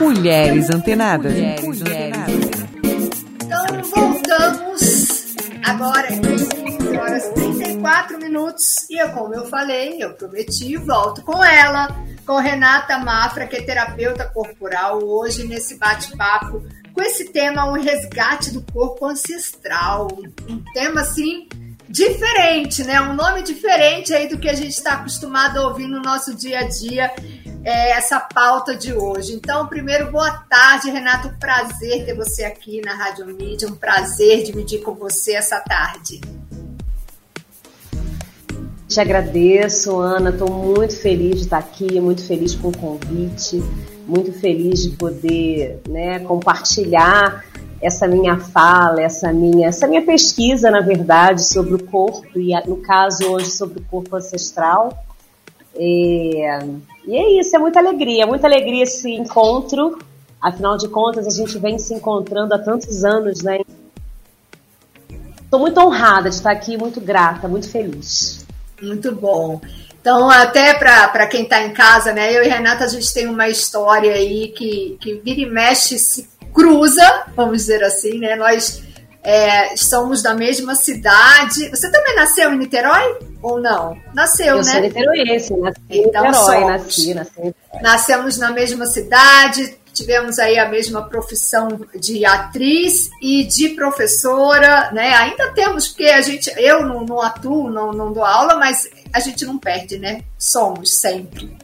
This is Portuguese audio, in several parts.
Mulheres antenadas. Mulheres, Então voltamos agora às 15 horas 34 minutos e eu, como eu falei, eu prometi, volto com ela, com Renata Mafra, que é terapeuta corporal, hoje nesse bate-papo com esse tema, o resgate do corpo ancestral. Um tema assim diferente, né? Um nome diferente aí do que a gente está acostumado a ouvir no nosso dia a dia, é, essa pauta de hoje. Então, primeiro, boa tarde, Renato. Prazer ter você aqui na Rádio Mídia. Um prazer dividir com você essa tarde. Te agradeço, Ana. Estou muito feliz de estar aqui, muito feliz com o convite, muito feliz de poder né, compartilhar essa minha fala, essa minha, essa minha pesquisa, na verdade, sobre o corpo, e no caso hoje sobre o corpo ancestral. E, e é isso, é muita alegria, muita alegria esse encontro. Afinal de contas, a gente vem se encontrando há tantos anos, né? Estou muito honrada de estar aqui, muito grata, muito feliz. Muito bom. Então, até para quem está em casa, né? Eu e Renata, a gente tem uma história aí que, que vira e mexe se cruza, vamos dizer assim, né? Nós é, somos da mesma cidade. Você também nasceu em Niterói ou não? Nasceu, eu né? Eu sou niteroiense, nasci então, Niterói, nasci, nasci. Nascemos na mesma cidade, tivemos aí a mesma profissão de atriz e de professora, né? Ainda temos, porque a gente, eu não, não atuo, não, não dou aula, mas a gente não perde, né? Somos sempre.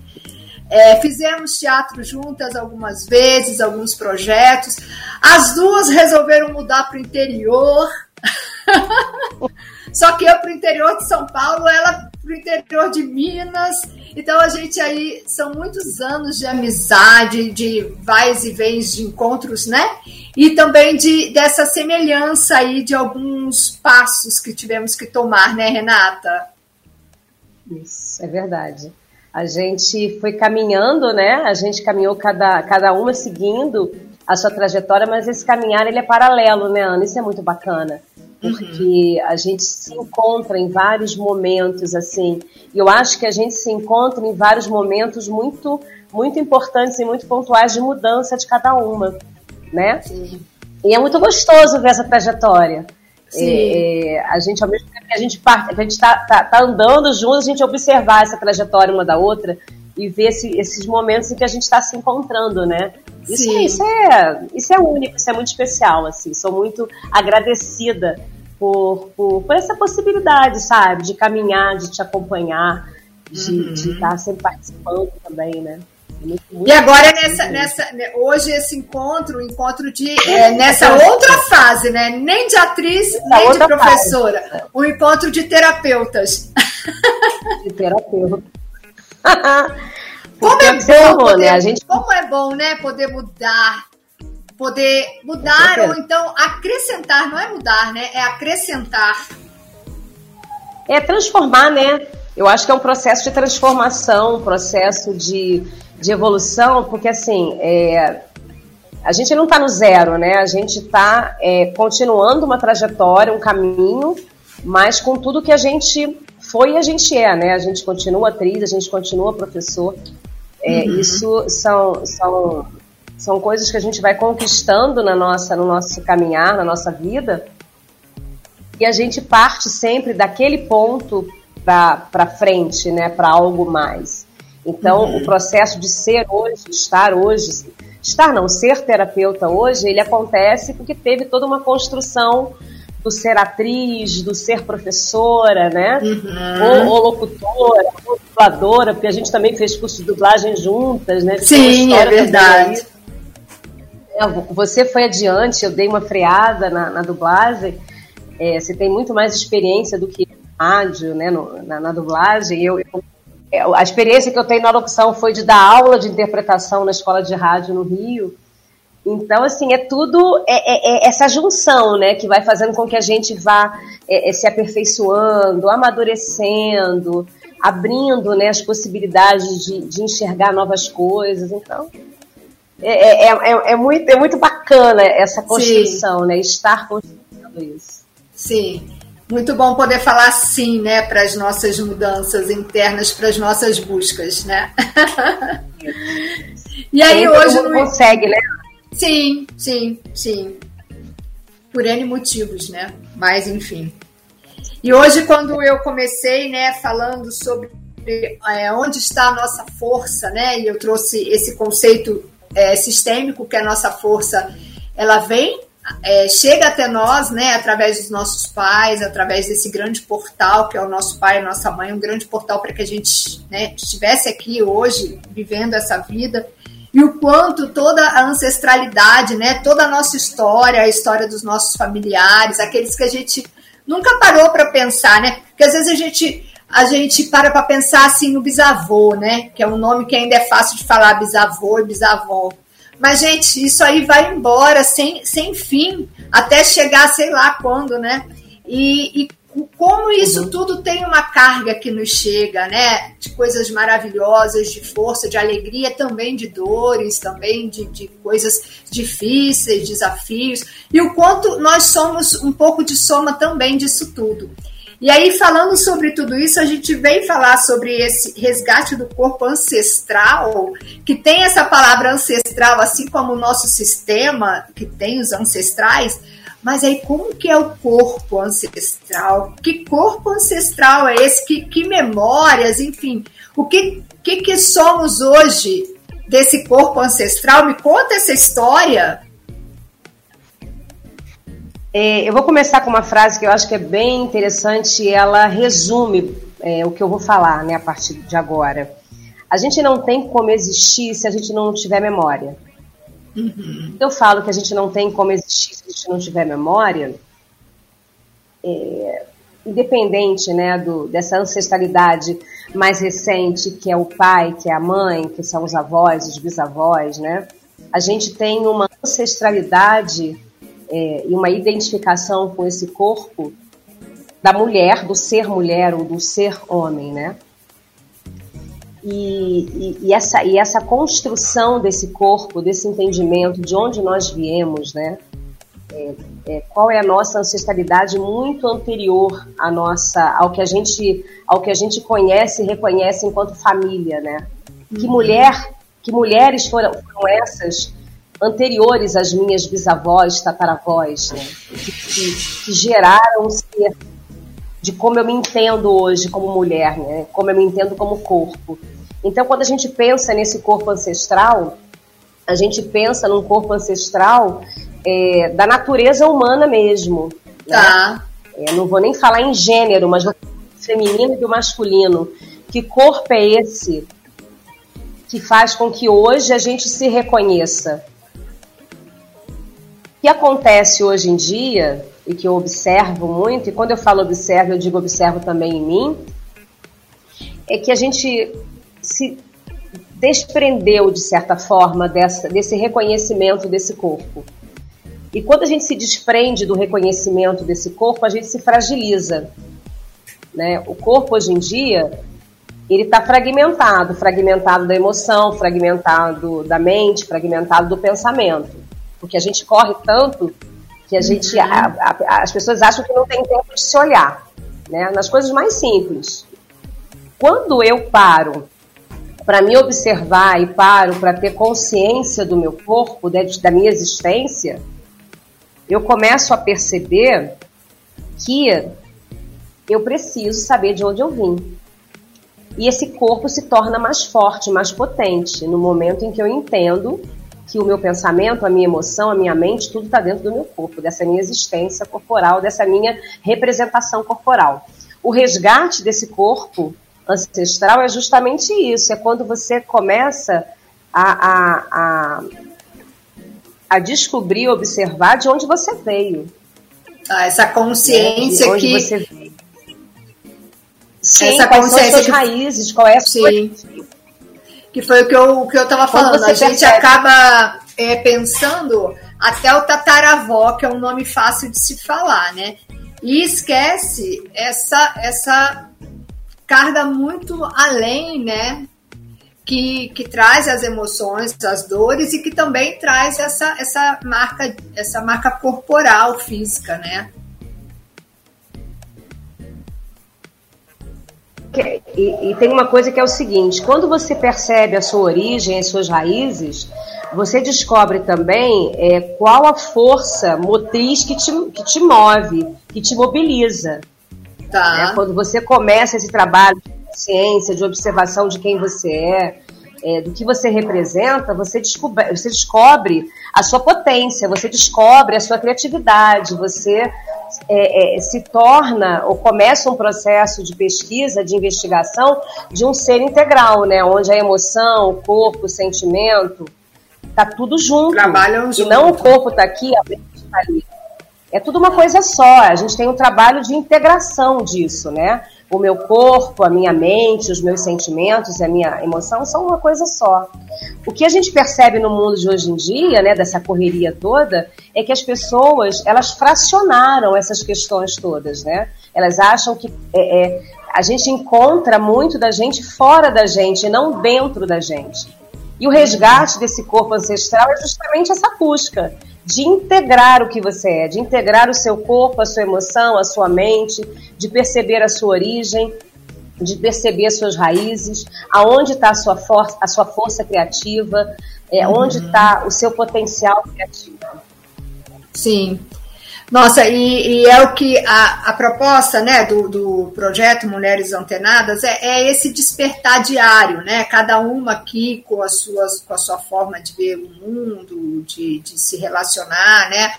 É, fizemos teatro juntas algumas vezes, alguns projetos. As duas resolveram mudar para o interior. Só que eu para o interior de São Paulo, ela para o interior de Minas. Então a gente aí são muitos anos de amizade, de vais e vens de encontros, né? E também de dessa semelhança aí de alguns passos que tivemos que tomar, né, Renata? Isso, é verdade a gente foi caminhando, né? A gente caminhou cada, cada uma seguindo a sua trajetória, mas esse caminhar ele é paralelo, né, Ana? Isso é muito bacana, porque uhum. a gente se encontra em vários momentos, assim, e eu acho que a gente se encontra em vários momentos muito, muito importantes e muito pontuais de mudança de cada uma, né? Sim. E é muito gostoso ver essa trajetória. É, a gente, ao mesmo tempo que a gente está tá, tá andando juntos, a gente observar essa trajetória uma da outra e ver esse, esses momentos em que a gente está se encontrando, né? Isso, é, isso, é, isso é único, isso é muito especial, assim. Sou muito agradecida por, por, por essa possibilidade, sabe? De caminhar, de te acompanhar, de, uhum. de estar sempre participando também, né? Muito, muito e agora nessa, nessa, né, hoje esse encontro, encontro de é, nessa outra fase, né? Nem de atriz, nem de professora, fase. o encontro de terapeutas. De terapeuta. como é bom, poder, né? a gente... como é bom, né? Poder mudar, poder mudar ou então acrescentar, não é mudar, né? É acrescentar. É transformar, né? Eu acho que é um processo de transformação, um processo de de evolução, porque assim, é, a gente não está no zero, né? A gente está é, continuando uma trajetória, um caminho, mas com tudo que a gente foi e a gente é, né? A gente continua atriz, a gente continua professor. É, uhum. Isso são, são, são coisas que a gente vai conquistando na nossa, no nosso caminhar, na nossa vida. E a gente parte sempre daquele ponto para frente, né? Para algo mais. Então, uhum. o processo de ser hoje, de estar hoje, estar não, ser terapeuta hoje, ele acontece porque teve toda uma construção do ser atriz, do ser professora, né? Uhum. Ou, ou, locutora, ou dubladora, porque a gente também fez curso de dublagem juntas, né? Sim, é verdade. É, você foi adiante, eu dei uma freada na, na dublagem. É, você tem muito mais experiência do que rádio, né? No, na, na dublagem. Eu, eu a experiência que eu tenho na locução foi de dar aula de interpretação na escola de rádio no Rio. Então, assim, é tudo é, é, é essa junção, né, que vai fazendo com que a gente vá é, é se aperfeiçoando, amadurecendo, abrindo, né, as possibilidades de, de enxergar novas coisas. Então, é, é, muito, é muito bacana essa construção, Sim. né, estar construindo isso. Sim. Muito bom poder falar sim, né, para as nossas mudanças internas, para as nossas buscas, né? E aí hoje não consegue, né? Sim, sim, sim. Por N motivos, né? Mas enfim. E hoje, quando eu comecei, né, falando sobre é, onde está a nossa força, né, e eu trouxe esse conceito é, sistêmico que a nossa força ela vem, é, chega até nós, né, através dos nossos pais, através desse grande portal que é o nosso pai e nossa mãe, um grande portal para que a gente né, estivesse aqui hoje vivendo essa vida e o quanto toda a ancestralidade, né, toda a nossa história, a história dos nossos familiares, aqueles que a gente nunca parou para pensar, né? Porque às vezes a gente a gente para para pensar assim no bisavô, né? Que é um nome que ainda é fácil de falar bisavô e bisavó. Mas, gente, isso aí vai embora sem, sem fim, até chegar, sei lá quando, né? E, e como isso uhum. tudo tem uma carga que nos chega, né? De coisas maravilhosas, de força, de alegria, também de dores, também de, de coisas difíceis, desafios, e o quanto nós somos um pouco de soma também disso tudo. E aí, falando sobre tudo isso, a gente vem falar sobre esse resgate do corpo ancestral, que tem essa palavra ancestral, assim como o nosso sistema, que tem os ancestrais, mas aí, como que é o corpo ancestral? Que corpo ancestral é esse? Que, que memórias, enfim, o que, que, que somos hoje desse corpo ancestral? Me conta essa história. É, eu vou começar com uma frase que eu acho que é bem interessante e ela resume é, o que eu vou falar né, a partir de agora. A gente não tem como existir se a gente não tiver memória. Uhum. Eu falo que a gente não tem como existir se a gente não tiver memória, é, independente né, do, dessa ancestralidade mais recente, que é o pai, que é a mãe, que são os avós, os bisavós, né? A gente tem uma ancestralidade é, e uma identificação com esse corpo da mulher, do ser mulher ou do ser homem, né? E, e, e, essa, e essa construção desse corpo, desse entendimento de onde nós viemos, né? É, é, qual é a nossa ancestralidade muito anterior à nossa, ao que a gente, ao que a gente conhece e reconhece enquanto família, né? Que uhum. mulher, que mulheres foram, foram essas anteriores às minhas bisavós, tataravós, né? que, que, que geraram o ser de como eu me entendo hoje como mulher, né? Como eu me entendo como corpo. Então, quando a gente pensa nesse corpo ancestral, a gente pensa num corpo ancestral é, da natureza humana mesmo. Né? Tá. É, não vou nem falar em gênero, mas do feminino e do masculino. Que corpo é esse que faz com que hoje a gente se reconheça? Que acontece hoje em dia, e que eu observo muito, e quando eu falo observo, eu digo observo também em mim, é que a gente se desprendeu, de certa forma, dessa, desse reconhecimento desse corpo. E quando a gente se desprende do reconhecimento desse corpo, a gente se fragiliza. Né? O corpo, hoje em dia, ele está fragmentado, fragmentado da emoção, fragmentado da mente, fragmentado do pensamento. Porque a gente corre tanto que a gente, uhum. a, a, as pessoas acham que não tem tempo de se olhar, né? Nas coisas mais simples. Quando eu paro para me observar e paro para ter consciência do meu corpo, da minha existência, eu começo a perceber que eu preciso saber de onde eu vim. E esse corpo se torna mais forte, mais potente, no momento em que eu entendo que o meu pensamento, a minha emoção, a minha mente, tudo está dentro do meu corpo, dessa minha existência corporal, dessa minha representação corporal. O resgate desse corpo ancestral é justamente isso, é quando você começa a, a, a, a descobrir, observar de onde você veio. Ah, essa consciência onde que... você veio. Sim, essa quais consciência são as suas raízes, qual é a sua... Sim. Que foi o que eu, o que eu tava falando. A gente percebe... acaba é, pensando até o tataravó, que é um nome fácil de se falar, né? E esquece essa, essa carga muito além, né? Que, que traz as emoções, as dores e que também traz essa, essa marca, essa marca corporal, física, né? E, e, tem uma coisa que é o seguinte: quando você percebe a sua origem, as suas raízes, você descobre também é, qual a força motriz que te, que te move, que te mobiliza. Tá. Né? Quando você começa esse trabalho de ciência, de observação de quem você é, é, do que você representa, você descobre, você descobre a sua potência, você descobre a sua criatividade, você é, é, se torna ou começa um processo de pesquisa, de investigação de um ser integral, né? Onde a emoção, o corpo, o sentimento, tá tudo junto. Trabalham junto. E não o corpo tá aqui, a mente tá ali. É tudo uma coisa só. A gente tem um trabalho de integração disso, né? O meu corpo, a minha mente, os meus sentimentos e a minha emoção são uma coisa só. O que a gente percebe no mundo de hoje em dia, né, dessa correria toda, é que as pessoas elas fracionaram essas questões todas, né? Elas acham que é, é, a gente encontra muito da gente fora da gente, não dentro da gente. E o resgate desse corpo ancestral é justamente essa busca de integrar o que você é, de integrar o seu corpo, a sua emoção, a sua mente, de perceber a sua origem, de perceber as suas raízes, aonde está a sua força, a sua força criativa, é, uhum. onde está o seu potencial criativo. Sim. Nossa, e, e, é o que a, a proposta né, do, do projeto Mulheres Antenadas é, é, esse despertar diário, né? Cada uma aqui com, as suas, com a sua forma de ver o mundo, de, de se relacionar, né?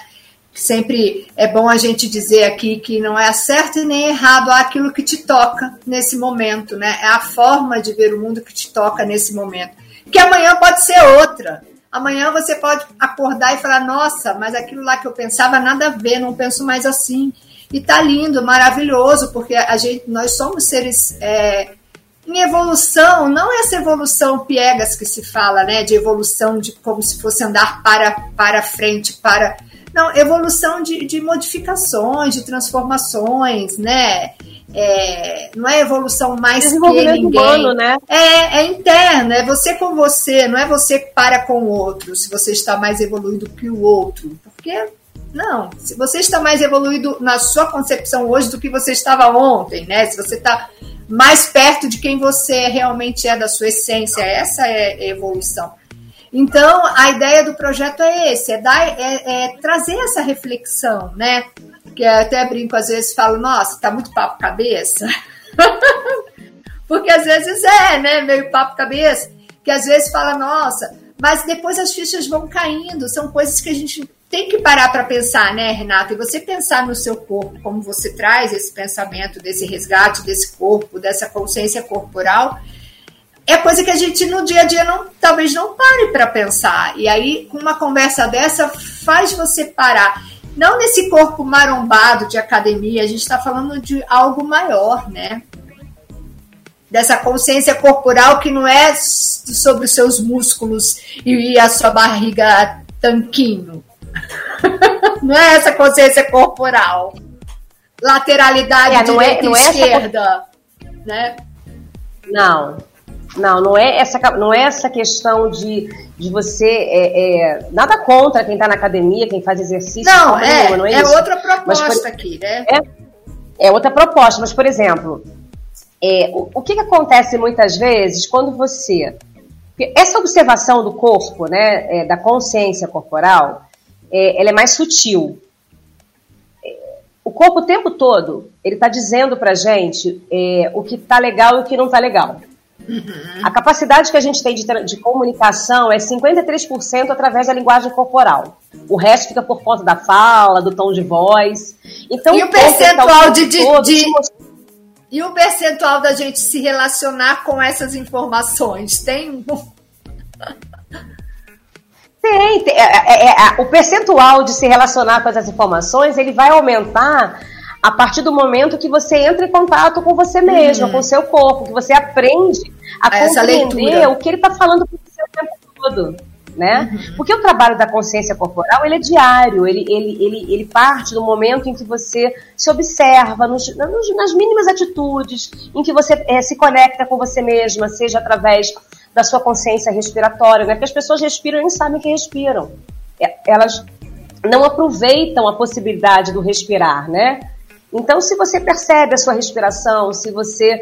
Sempre é bom a gente dizer aqui que não é certo e nem errado aquilo que te toca nesse momento, né? É a forma de ver o mundo que te toca nesse momento. Que amanhã pode ser outra. Amanhã você pode acordar e falar: nossa, mas aquilo lá que eu pensava nada a ver, não penso mais assim. E tá lindo, maravilhoso, porque a gente, nós somos seres é, em evolução, não essa evolução piegas que se fala, né? De evolução de como se fosse andar para, para frente, para. Não, evolução de, de modificações, de transformações, né? É, não é evolução mais que ninguém. Humano, né? É, é interno, é você com você, não é você para com o outro, se você está mais evoluído que o outro. Porque, não, se você está mais evoluído na sua concepção hoje do que você estava ontem, né? Se você está mais perto de quem você realmente é, da sua essência, essa é a evolução. Então, a ideia do projeto é esse, é, dar, é, é trazer essa reflexão, né? Que até brinco, às vezes falo, nossa, tá muito papo cabeça. Porque às vezes é, né? Meio papo cabeça. Que às vezes fala, nossa, mas depois as fichas vão caindo. São coisas que a gente tem que parar para pensar, né, Renata? E você pensar no seu corpo, como você traz esse pensamento desse resgate desse corpo, dessa consciência corporal, é coisa que a gente no dia a dia não, talvez não pare para pensar. E aí, com uma conversa dessa, faz você parar. Não nesse corpo marombado de academia, a gente está falando de algo maior, né? Dessa consciência corporal que não é sobre os seus músculos e a sua barriga tanquinho. não é essa consciência corporal. Lateralidade é, não é, não é esquerda, essa... né? Não, não, não é essa, não é essa questão de, de você. É, é, nada contra quem está na academia, quem faz exercício. Não, é, nenhuma, não é, é isso. outra proposta mas, aqui, né? É, é outra proposta, mas, por exemplo, é, o, o que, que acontece muitas vezes quando você. Essa observação do corpo, né, é, da consciência corporal, é, ela é mais sutil. O corpo o tempo todo, ele está dizendo para gente é, o que está legal e o que não está legal. A capacidade que a gente tem de, de comunicação é 53% através da linguagem corporal. O resto fica por conta da fala, do tom de voz. Então, e o percentual de, de, de, E o percentual da gente se relacionar com essas informações? Tem Tem, tem é, é, é, o percentual de se relacionar com essas informações ele vai aumentar a partir do momento que você entra em contato com você mesmo, uhum. com o seu corpo, que você aprende a, a compreender o que ele está falando para você o tempo todo. Né? Uhum. Porque o trabalho da consciência corporal ele é diário, ele, ele, ele, ele parte do momento em que você se observa nos, nos, nas mínimas atitudes, em que você é, se conecta com você mesma, seja através da sua consciência respiratória, né? porque as pessoas respiram e nem sabem que respiram. É, elas não aproveitam a possibilidade do respirar, né? Então, se você percebe a sua respiração, se você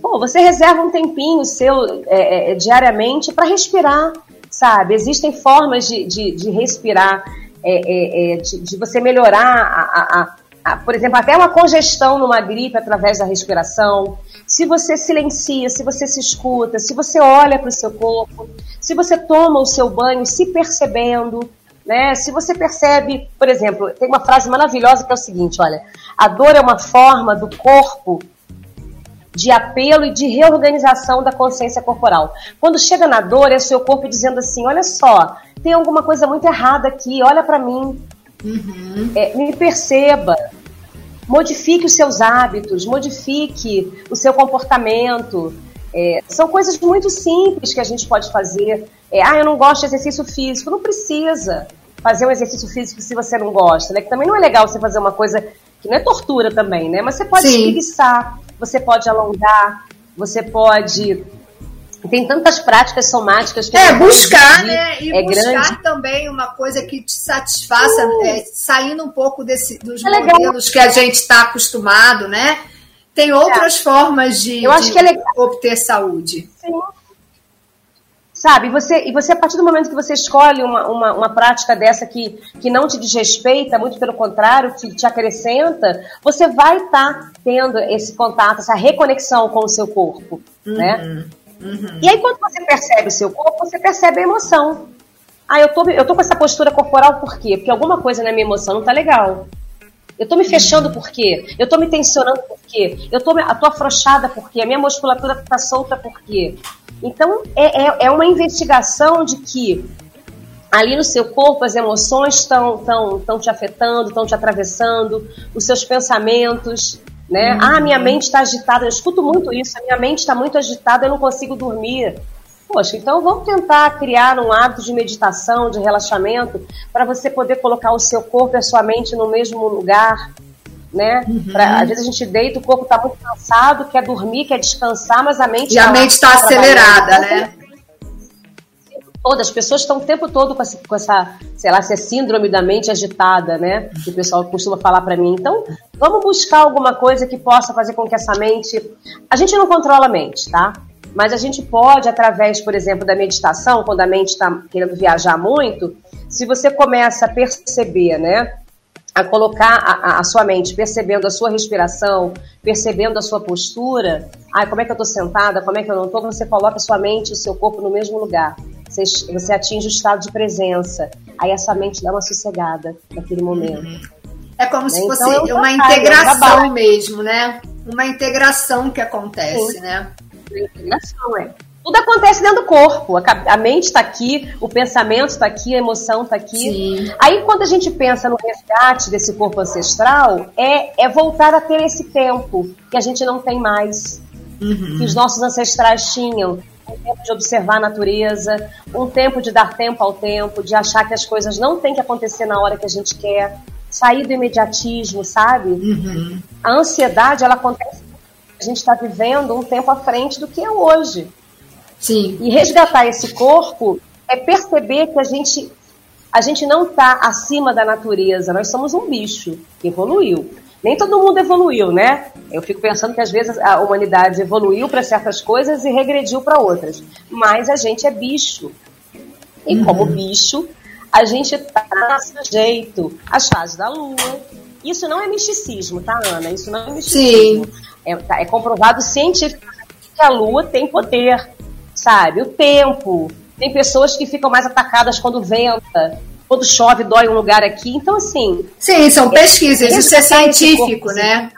pô, você reserva um tempinho seu é, é, diariamente para respirar, sabe? Existem formas de, de, de respirar, é, é, é de, de, você melhorar, a, a, a, por exemplo, até uma congestão numa gripe através da respiração. Se você silencia, se você se escuta, se você olha para o seu corpo, se você toma o seu banho se percebendo, né? Se você percebe, por exemplo, tem uma frase maravilhosa que é o seguinte, olha, a dor é uma forma do corpo de apelo e de reorganização da consciência corporal. Quando chega na dor, é o seu corpo dizendo assim: olha só, tem alguma coisa muito errada aqui, olha para mim, uhum. é, me perceba, modifique os seus hábitos, modifique o seu comportamento. É, são coisas muito simples que a gente pode fazer. É, ah, eu não gosto de exercício físico. Não precisa fazer um exercício físico se você não gosta, né? Que também não é legal você fazer uma coisa que não é tortura também, né? Mas você pode espreguiçar, você pode alongar, você pode tem tantas práticas somáticas que é buscar né e é buscar grande. também uma coisa que te satisfaça uh. é, saindo um pouco desse dos é modelos legal. que a gente está acostumado né tem outras é. formas de, Eu acho de que é obter saúde Sim. Sabe, você, e você, a partir do momento que você escolhe uma, uma, uma, prática dessa que, que não te desrespeita, muito pelo contrário, que te acrescenta, você vai estar tá tendo esse contato, essa reconexão com o seu corpo, uhum, né? Uhum. E aí, quando você percebe o seu corpo, você percebe a emoção. Ah, eu tô, eu tô com essa postura corporal por quê? Porque alguma coisa na minha emoção não tá legal. Eu tô me fechando uhum. por quê? Eu tô me tensionando por quê? Eu tô, tô afrouxada por quê? A minha musculatura tá solta por quê? Então, é, é, é uma investigação de que ali no seu corpo as emoções estão tão, tão te afetando, estão te atravessando, os seus pensamentos, né? Uhum. Ah, minha mente está agitada, eu escuto muito isso, a minha mente está muito agitada, eu não consigo dormir. Poxa, então vamos tentar criar um hábito de meditação, de relaxamento, para você poder colocar o seu corpo e a sua mente no mesmo lugar, né? Uhum. Pra, às vezes a gente deita, o corpo está muito cansado, quer dormir, quer descansar, mas a mente. E a tá mente está acelerada, né? Todas as pessoas estão o tempo todo com essa, com essa, sei lá, essa síndrome da mente agitada, né? Que o pessoal costuma falar para mim. Então, vamos buscar alguma coisa que possa fazer com que essa mente. A gente não controla a mente, tá? Mas a gente pode, através, por exemplo, da meditação, quando a mente está querendo viajar muito, se você começa a perceber, né? A colocar a, a, sua mente percebendo a sua respiração, percebendo a sua postura, ah, como é que eu estou sentada, como é que eu não estou, você coloca a sua mente e o seu corpo no mesmo lugar. Você, você atinge o estado de presença. Aí essa mente dá uma sossegada naquele momento. É como né? se fosse então, é uma integração mesmo, né? Uma integração que acontece, Sim. né? Integração, é. Tudo acontece dentro do corpo. A, mente está aqui, o pensamento está aqui, a emoção está aqui. Sim. Aí, quando a gente pensa no resgate desse corpo ancestral, é, é voltar a ter esse tempo que a gente não tem mais. Uhum. Que os nossos ancestrais tinham. Um tempo de observar a natureza, um tempo de dar tempo ao tempo, de achar que as coisas não têm que acontecer na hora que a gente quer. Sair do imediatismo, sabe? Uhum. A ansiedade, ela acontece. A gente está vivendo um tempo à frente do que é hoje. Sim. E resgatar esse corpo é perceber que a gente, a gente não está acima da natureza, nós somos um bicho que evoluiu. Nem todo mundo evoluiu, né? Eu fico pensando que às vezes a humanidade evoluiu para certas coisas e regrediu para outras. Mas a gente é bicho. E uhum. como bicho, a gente está sujeito às fases da lua. Isso não é misticismo, tá, Ana? Isso não é misticismo. Sim. É, tá, é comprovado cientificamente que a lua tem poder sabe? O tempo. Tem pessoas que ficam mais atacadas quando venta, quando chove, dói um lugar aqui. Então, assim. Sim, são pesquisas, isso é científico, né?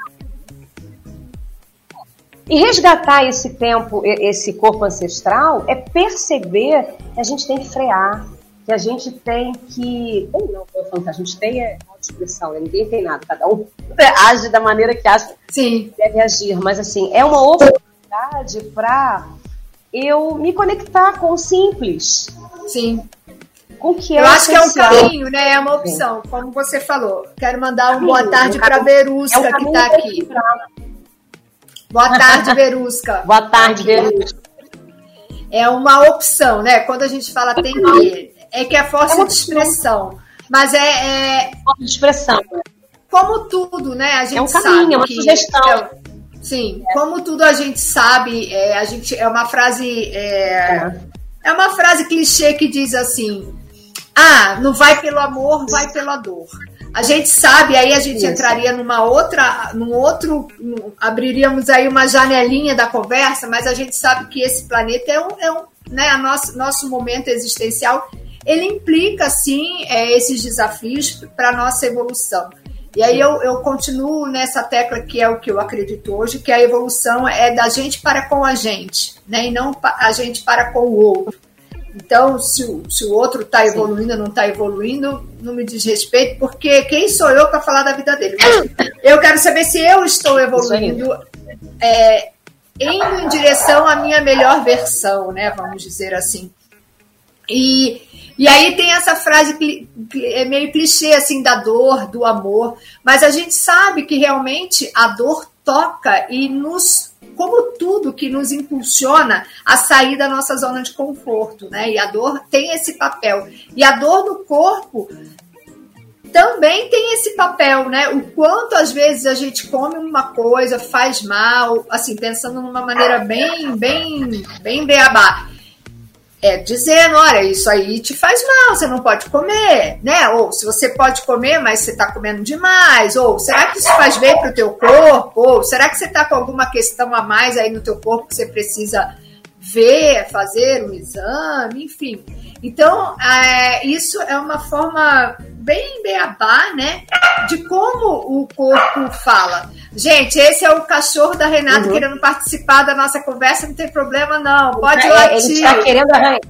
E resgatar esse tempo, esse corpo ancestral, é perceber que a gente tem que frear, que a gente tem que. Ou não, eu falando que a gente tem é uma expressão, né? ninguém tem nada, cada um age da maneira que acha Sim. que deve agir. Mas assim, é uma oportunidade para eu me conectar com o simples. Sim. Com que é eu acho que é um caminho, né? É uma opção, Sim. como você falou. Quero mandar uma boa tarde para a Verusca, é um que está aqui. Boa tarde, Verusca. boa tarde, Verusca. É uma opção, né? Quando a gente fala tem que, é que é força é de expressão. Mas é, é. Força de expressão. Como tudo, né? A gente é um caminho, sabe é uma sugestão. É, Sim, como tudo a gente sabe, é, a gente é uma frase é, é. é uma frase clichê que diz assim: ah, não vai pelo amor, vai pela dor. A gente sabe, aí a gente Isso. entraria numa outra, num outro, abriríamos aí uma janelinha da conversa, mas a gente sabe que esse planeta é um, é um né, nosso, nosso momento existencial, ele implica sim é, esses desafios para a nossa evolução. E aí eu, eu continuo nessa tecla que é o que eu acredito hoje, que a evolução é da gente para com a gente, né? E não a gente para com o outro. Então, se o, se o outro está evoluindo ou não está evoluindo, não me diz respeito, porque quem sou eu para falar da vida dele? Mas eu quero saber se eu estou evoluindo, é, indo em direção à minha melhor versão, né? Vamos dizer assim. E e aí tem essa frase que é meio clichê assim da dor, do amor, mas a gente sabe que realmente a dor toca e nos como tudo que nos impulsiona a sair da nossa zona de conforto, né? E a dor tem esse papel. E a dor no corpo também tem esse papel, né? O quanto às vezes a gente come uma coisa, faz mal, assim, pensando numa maneira bem, bem, bem beabá é dizendo, olha, isso aí te faz mal, você não pode comer, né? Ou se você pode comer, mas você está comendo demais, ou será que isso faz bem para o teu corpo? Ou será que você está com alguma questão a mais aí no teu corpo que você precisa ver, fazer um exame, enfim. Então, é, isso é uma forma bem beabá, né, de como o corpo fala. Gente, esse é o cachorro da Renata uhum. querendo participar da nossa conversa, não tem problema não, pode é, latir. Ele está querendo arranhar.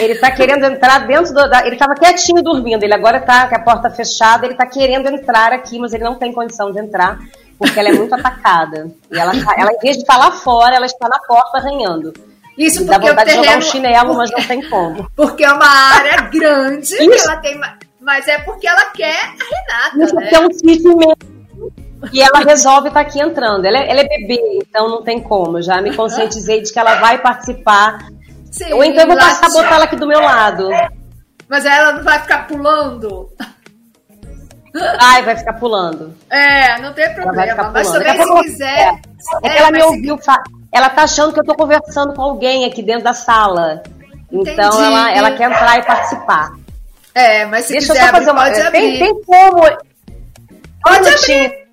Ele está querendo entrar dentro do. Da, ele estava quietinho dormindo, ele agora está com a porta fechada, ele está querendo entrar aqui, mas ele não tem condição de entrar, porque ela é muito atacada. E ela, tá, ela, em vez de estar lá fora, ela está na porta arranhando. Isso porque dá vontade o terreno, de jogar um chinelo, porque, mas não tem como. Porque é uma área grande, ela tem, mas é porque ela quer a Renata. Isso né? é um sítio mesmo. E ela resolve estar tá aqui entrando. Ela é, ela é, bebê, então não tem como. Já me conscientizei de que ela vai participar. Sim, Ou então eu vou passar a botar ela aqui do meu lado. Mas ela não vai ficar pulando? Ai, vai ficar pulando. É, não tem problema. Mas também se quiser. É, é que ela me ouviu. Se... Ela tá achando que eu tô conversando com alguém aqui dentro da sala. Então ela, ela quer entrar e participar. É, mas se Deixa quiser eu só fazer uma. Pode tem, tem como. Pode abrir.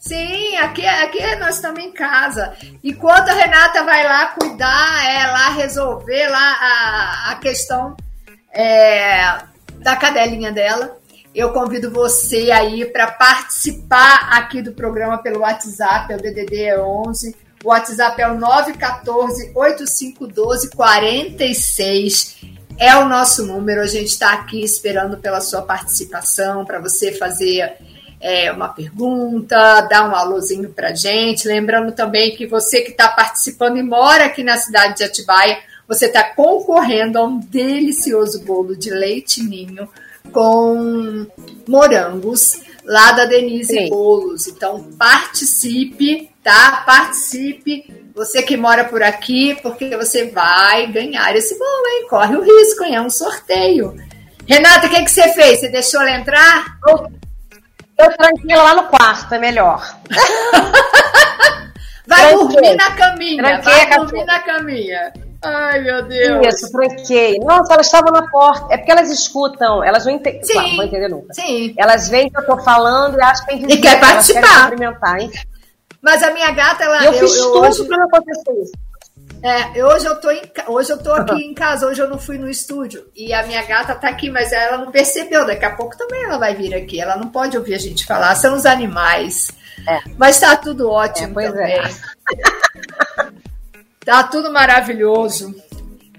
Sim, aqui, aqui nós estamos em casa. Enquanto a Renata vai lá cuidar, é, lá resolver lá a, a questão é, da cadelinha dela, eu convido você aí para participar aqui do programa pelo WhatsApp, é o DDD 11. O WhatsApp é o 914 8512 46. É o nosso número. A gente está aqui esperando pela sua participação, para você fazer é, uma pergunta, dar um alôzinho para gente. Lembrando também que você que está participando e mora aqui na cidade de Atibaia, você está concorrendo a um delicioso bolo de leite ninho com morangos lá da Denise Sim. Bolos. Então participe, tá? Participe. Você que mora por aqui, porque você vai ganhar esse bolo, hein? Corre o risco, hein? É um sorteio. Renata, o que, que você fez? Você deixou ela entrar? Eu tranquei lá no quarto, é melhor. vai tranquei. dormir na caminha. Tranquei vai dormir na caminha. Ai, meu Deus. Isso, tranquei. Nossa, elas estavam na porta. É porque elas escutam, elas não entendem. Sim, claro, não vão entender nunca. Sim. Elas veem que eu tô falando e acham que tem que E quer participar. Hein? Mas a minha gata, ela. Eu, eu fiz eu, tudo hoje... pra não acontecer isso. É, hoje eu tô em, hoje eu tô aqui em casa, hoje eu não fui no estúdio e a minha gata tá aqui, mas ela não percebeu. Daqui a pouco também ela vai vir aqui. Ela não pode ouvir a gente falar, são os animais. É. Mas tá tudo ótimo é, também. É. tá tudo maravilhoso.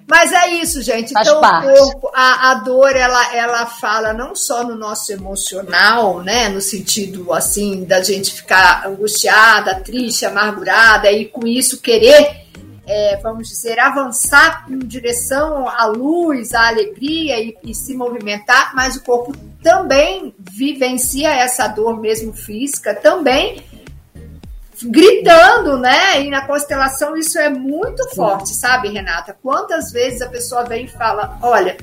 Mas é isso, gente. Faz então, parte. o corpo, a, a dor, ela, ela fala não só no nosso emocional, né? No sentido, assim, da gente ficar angustiada, triste, amargurada, e com isso querer, é, vamos dizer, avançar em direção à luz, à alegria e, e se movimentar, mas o corpo também vivencia essa dor mesmo física, também gritando, né? E na constelação isso é muito Sim. forte, sabe, Renata? Quantas vezes a pessoa vem e fala: Olha,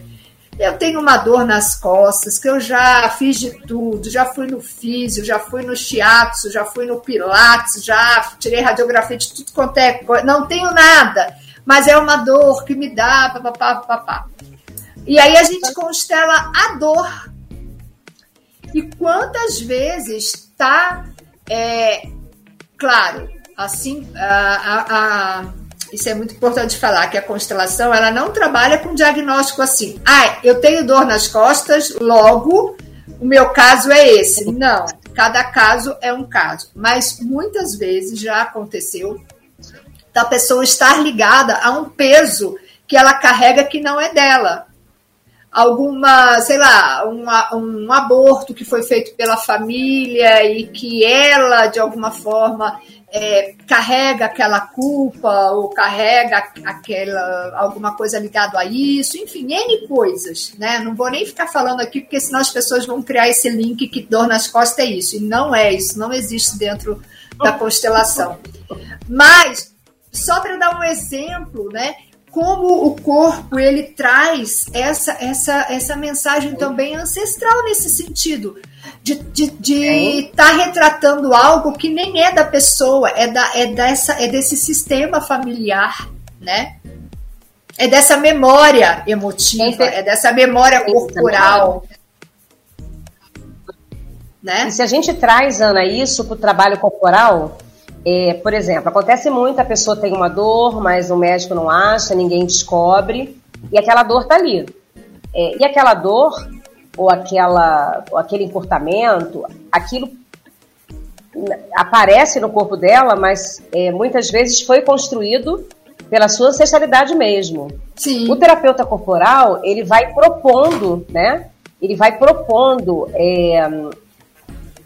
eu tenho uma dor nas costas, que eu já fiz de tudo, já fui no físio, já fui no shiatsu, já fui no pilates, já tirei radiografia de tudo quanto é coisa, não tenho nada, mas é uma dor que me dá, papapá, papapá. E aí a gente constela a dor. E quantas vezes tá, é, claro, assim, a, a, a isso é muito importante falar, que a constelação ela não trabalha com diagnóstico assim. Ah, eu tenho dor nas costas, logo o meu caso é esse. Não, cada caso é um caso. Mas muitas vezes já aconteceu da pessoa estar ligada a um peso que ela carrega que não é dela. Alguma, sei lá, um, aborto que foi feito pela família e que ela, de alguma forma, é, carrega aquela culpa ou carrega aquela alguma coisa ligada a isso, enfim, N coisas, né? Não vou nem ficar falando aqui, porque senão as pessoas vão criar esse link que dor nas costas é isso. E não é isso, não existe dentro da constelação. Mas, só para dar um exemplo, né? Como o corpo ele traz essa, essa, essa mensagem também ancestral nesse sentido de estar de, de tá retratando algo que nem é da pessoa, é, da, é, dessa, é desse sistema familiar, né? É dessa memória emotiva, é dessa memória corporal. Né? E se a gente traz, Ana, isso para o trabalho corporal, é, por exemplo, acontece muito, a pessoa tem uma dor, mas o médico não acha, ninguém descobre, e aquela dor está ali. É, e aquela dor, ou, aquela, ou aquele encurtamento, aquilo aparece no corpo dela, mas é, muitas vezes foi construído pela sua ancestralidade mesmo. Sim. O terapeuta corporal, ele vai propondo, né? Ele vai propondo é,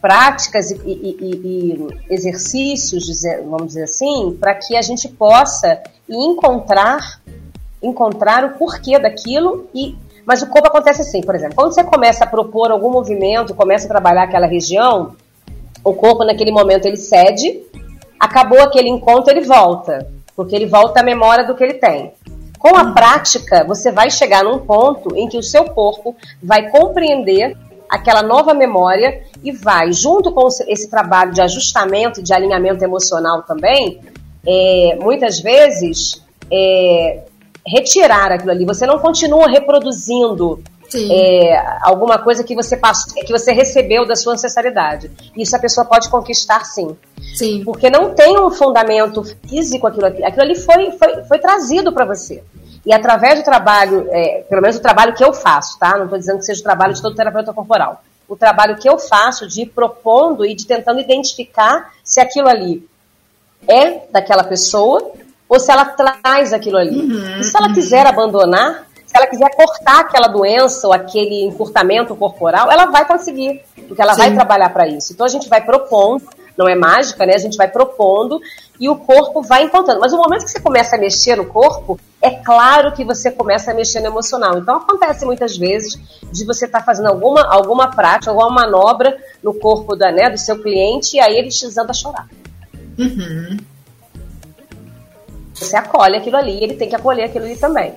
práticas e, e, e, exercícios, vamos dizer assim, para que a gente possa encontrar encontrar o porquê daquilo e mas o corpo acontece assim, por exemplo, quando você começa a propor algum movimento, começa a trabalhar aquela região, o corpo naquele momento ele cede, acabou aquele encontro, ele volta, porque ele volta à memória do que ele tem. Com a prática, você vai chegar num ponto em que o seu corpo vai compreender aquela nova memória e vai, junto com esse trabalho de ajustamento, de alinhamento emocional também, é, muitas vezes é, retirar aquilo ali. Você não continua reproduzindo é, alguma coisa que você passou, que você recebeu da sua ancestralidade. Isso a pessoa pode conquistar sim. Sim. Porque não tem um fundamento físico aquilo ali. Aquilo ali foi, foi, foi trazido para você. E através do trabalho, é, pelo menos o trabalho que eu faço, tá? Não estou dizendo que seja o trabalho de todo terapeuta corporal. O trabalho que eu faço de ir propondo e de tentando identificar se aquilo ali é daquela pessoa ou se ela traz aquilo ali. Uhum, e se ela uhum. quiser abandonar, se ela quiser cortar aquela doença ou aquele encurtamento corporal, ela vai conseguir, porque ela Sim. vai trabalhar para isso. Então a gente vai propondo não é mágica, né? A gente vai propondo e o corpo vai encontrando. Mas o momento que você começa a mexer no corpo, é claro que você começa a mexer no emocional. Então acontece muitas vezes de você estar tá fazendo alguma, alguma prática, alguma manobra no corpo da, né, do seu cliente e aí ele te a chorar. Uhum. Você acolhe aquilo ali, ele tem que acolher aquilo ali também.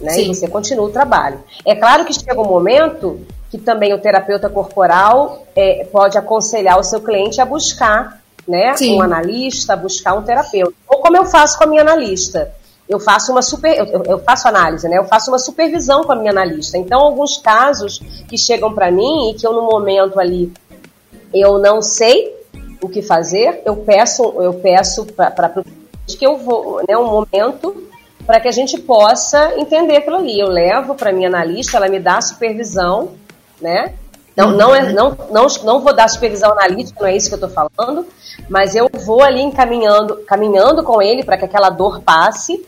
Né? E você continua o trabalho. É claro que chega um momento que também o terapeuta corporal é, pode aconselhar o seu cliente a buscar né, um analista, buscar um terapeuta. Ou como eu faço com a minha analista. Eu faço uma super, eu, eu faço análise, né? Eu faço uma supervisão com a minha analista. Então, alguns casos que chegam para mim e que eu no momento ali eu não sei o que fazer, eu peço, eu peço para que eu vou, né, um momento para que a gente possa entender aquilo ali. Eu levo para minha analista, ela me dá a supervisão né? Não, não, é, não, não, não vou dar supervisão analítica, não é isso que eu estou falando, mas eu vou ali encaminhando, caminhando com ele para que aquela dor passe.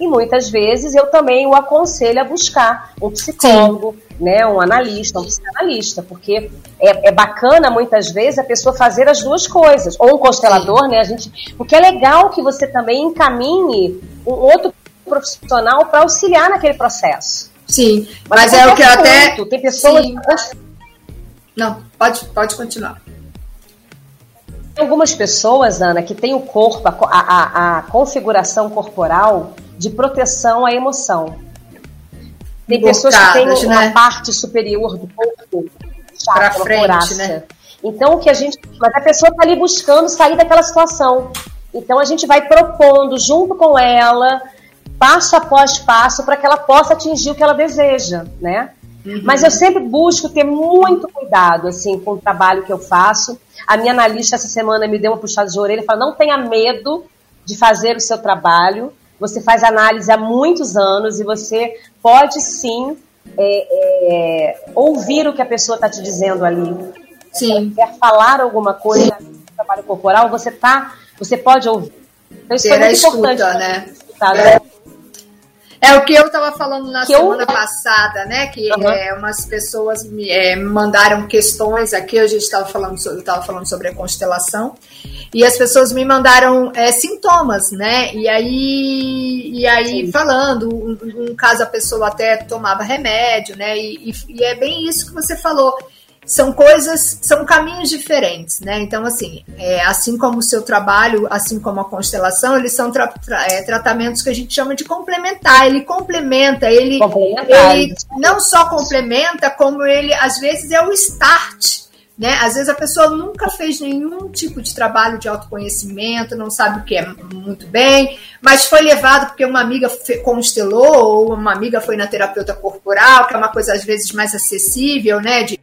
E muitas vezes eu também o aconselho a buscar um psicólogo, né, um analista, um psicanalista, porque é, é, bacana muitas vezes a pessoa fazer as duas coisas, ou um constelador, Sim. né, a gente, porque é legal que você também encaminhe um outro profissional para auxiliar naquele processo. Sim, mas, mas é o que eu até. Tem pessoas. Sim. Não, pode, pode continuar. Tem algumas pessoas, Ana, que têm o corpo, a, a, a configuração corporal de proteção à emoção. Tem pessoas que têm né? uma parte superior do corpo para frente, né? Então o que a gente, mas a pessoa está ali buscando sair daquela situação. Então a gente vai propondo junto com ela, passo após passo, para que ela possa atingir o que ela deseja, né? Uhum. Mas eu sempre busco ter muito cuidado assim com o trabalho que eu faço. A minha analista essa semana me deu uma puxada de orelha e falou: não tenha medo de fazer o seu trabalho. Você faz análise há muitos anos e você pode sim é, é, ouvir o que a pessoa está te dizendo ali. Sim. Quer falar alguma coisa no trabalho corporal, você tá, você pode ouvir. Então, isso Ter é muito escuta, importante. Né? Escutar, né? É o que eu estava falando na que semana eu... passada, né? Que uhum. é, umas pessoas me é, mandaram questões aqui, a gente estava falando, sobre, eu estava falando sobre a constelação, e as pessoas me mandaram é, sintomas, né? E aí, e aí Sim. falando, um, um, caso a pessoa até tomava remédio, né? E, e, e é bem isso que você falou são coisas, são caminhos diferentes, né? Então, assim, é, assim como o seu trabalho, assim como a constelação, eles são tra tra é, tratamentos que a gente chama de complementar. Ele complementa, ele, ele não só complementa, como ele, às vezes, é o start né? Às vezes a pessoa nunca fez nenhum tipo de trabalho de autoconhecimento, não sabe o que é muito bem, mas foi levado porque uma amiga constelou ou uma amiga foi na terapeuta corporal, que é uma coisa às vezes mais acessível, né? De,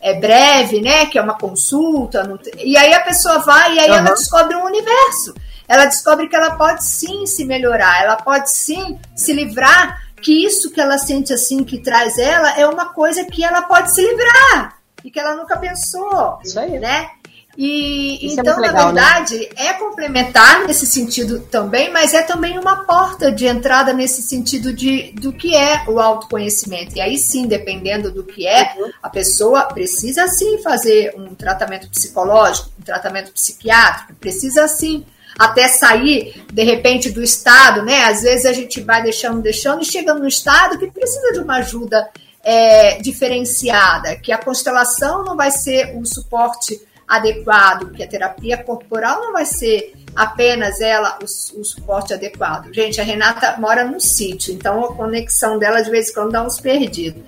é breve, né? Que é uma consulta. E aí a pessoa vai e aí uhum. ela descobre um universo. Ela descobre que ela pode sim se melhorar, ela pode sim se livrar que isso que ela sente assim que traz ela é uma coisa que ela pode se livrar e que ela nunca pensou. Isso aí. Né? E Isso é então, é legal, na verdade, né? é complementar nesse sentido também, mas é também uma porta de entrada nesse sentido de do que é o autoconhecimento. E aí sim, dependendo do que é, uhum. a pessoa precisa sim fazer um tratamento psicológico, um tratamento psiquiátrico, precisa sim até sair de repente do estado, né? Às vezes a gente vai deixando, deixando e chega no estado que precisa de uma ajuda é, diferenciada, que a constelação não vai ser o suporte adequado, que a terapia corporal não vai ser apenas ela o, o, suporte adequado. Gente, a Renata mora num sítio, então a conexão dela de vez em quando dá uns perdidos.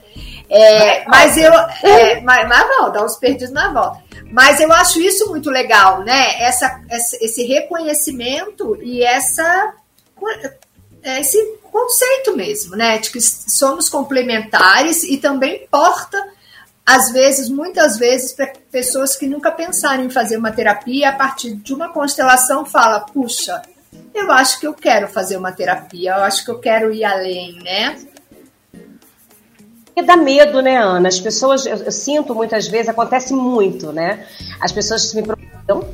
É, mas eu. É, mas, mas não, dá uns perdidos na volta. Mas eu acho isso muito legal, né? Essa, essa esse reconhecimento e essa é, esse conceito mesmo, né? De que somos complementares e também porta, às vezes, muitas vezes, para pessoas que nunca pensaram em fazer uma terapia, a partir de uma constelação, fala: puxa, eu acho que eu quero fazer uma terapia, eu acho que eu quero ir além, né? Porque dá medo, né, Ana? As pessoas, eu, eu, sinto muitas vezes, acontece muito, né? As pessoas me procuram,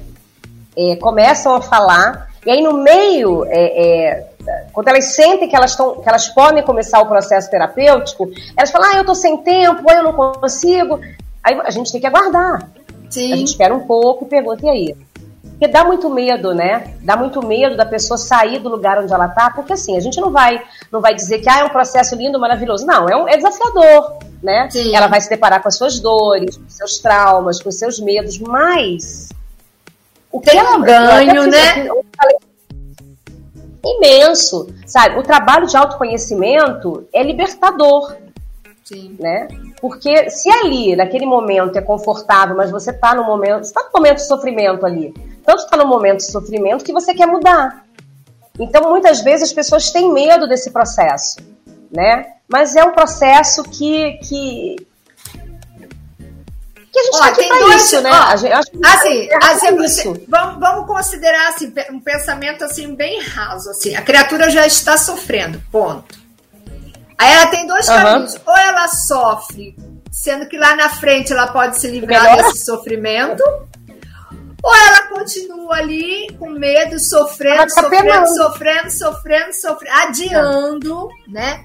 é, começam a falar, e aí no meio é, é, quando elas sentem que elas, tão, que elas podem começar o processo terapêutico, elas falam, ah, eu tô sem tempo, eu não consigo. Aí a gente tem que aguardar. Sim. A gente espera um pouco e pergunta, e aí? Porque dá muito medo, né? Dá muito medo da pessoa sair do lugar onde ela tá, porque assim, a gente não vai, não vai dizer que ah, é um processo lindo, maravilhoso. Não, é, um, é desafiador, né? Sim. Ela vai se deparar com as suas dores, com seus traumas, com seus medos, mas o que Tem ela, um ganho, né? Eu falei, imenso, sabe? O trabalho de autoconhecimento é libertador. Sim. Né? Porque se ali, naquele momento, é confortável, mas você está no momento, está no momento de sofrimento ali. Tanto está no momento de sofrimento que você quer mudar. Então, muitas vezes as pessoas têm medo desse processo, né? Mas é um processo que, que, que a gente ó, tá tem dois, isso, né? Ó, gente, assim, assim você, vamos, vamos considerar assim, um pensamento assim bem raso. Assim, a criatura já está sofrendo, ponto. Aí ela tem dois uhum. caminhos. Ou ela sofre, sendo que lá na frente ela pode se livrar desse sofrimento. Ou ela continua ali com medo, sofrendo, tá sofrendo, sofrendo, sofrendo, sofrendo, adiando, né?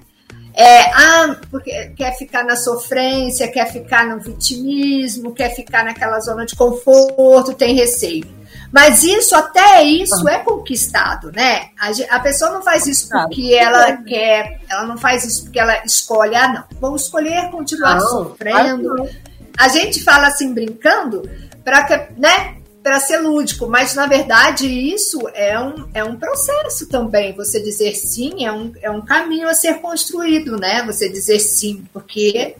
É, ah, porque quer ficar na sofrência, quer ficar no vitimismo, quer ficar naquela zona de conforto, tem receio. Mas isso, até isso, é conquistado, né? A, a pessoa não faz isso porque ela quer, ela não faz isso porque ela escolhe, ah, não, vou escolher continuar não, sofrendo. A gente fala assim, brincando, para que, né? Ser lúdico, mas na verdade isso é um, é um processo também. Você dizer sim é um, é um caminho a ser construído, né? Você dizer sim, porque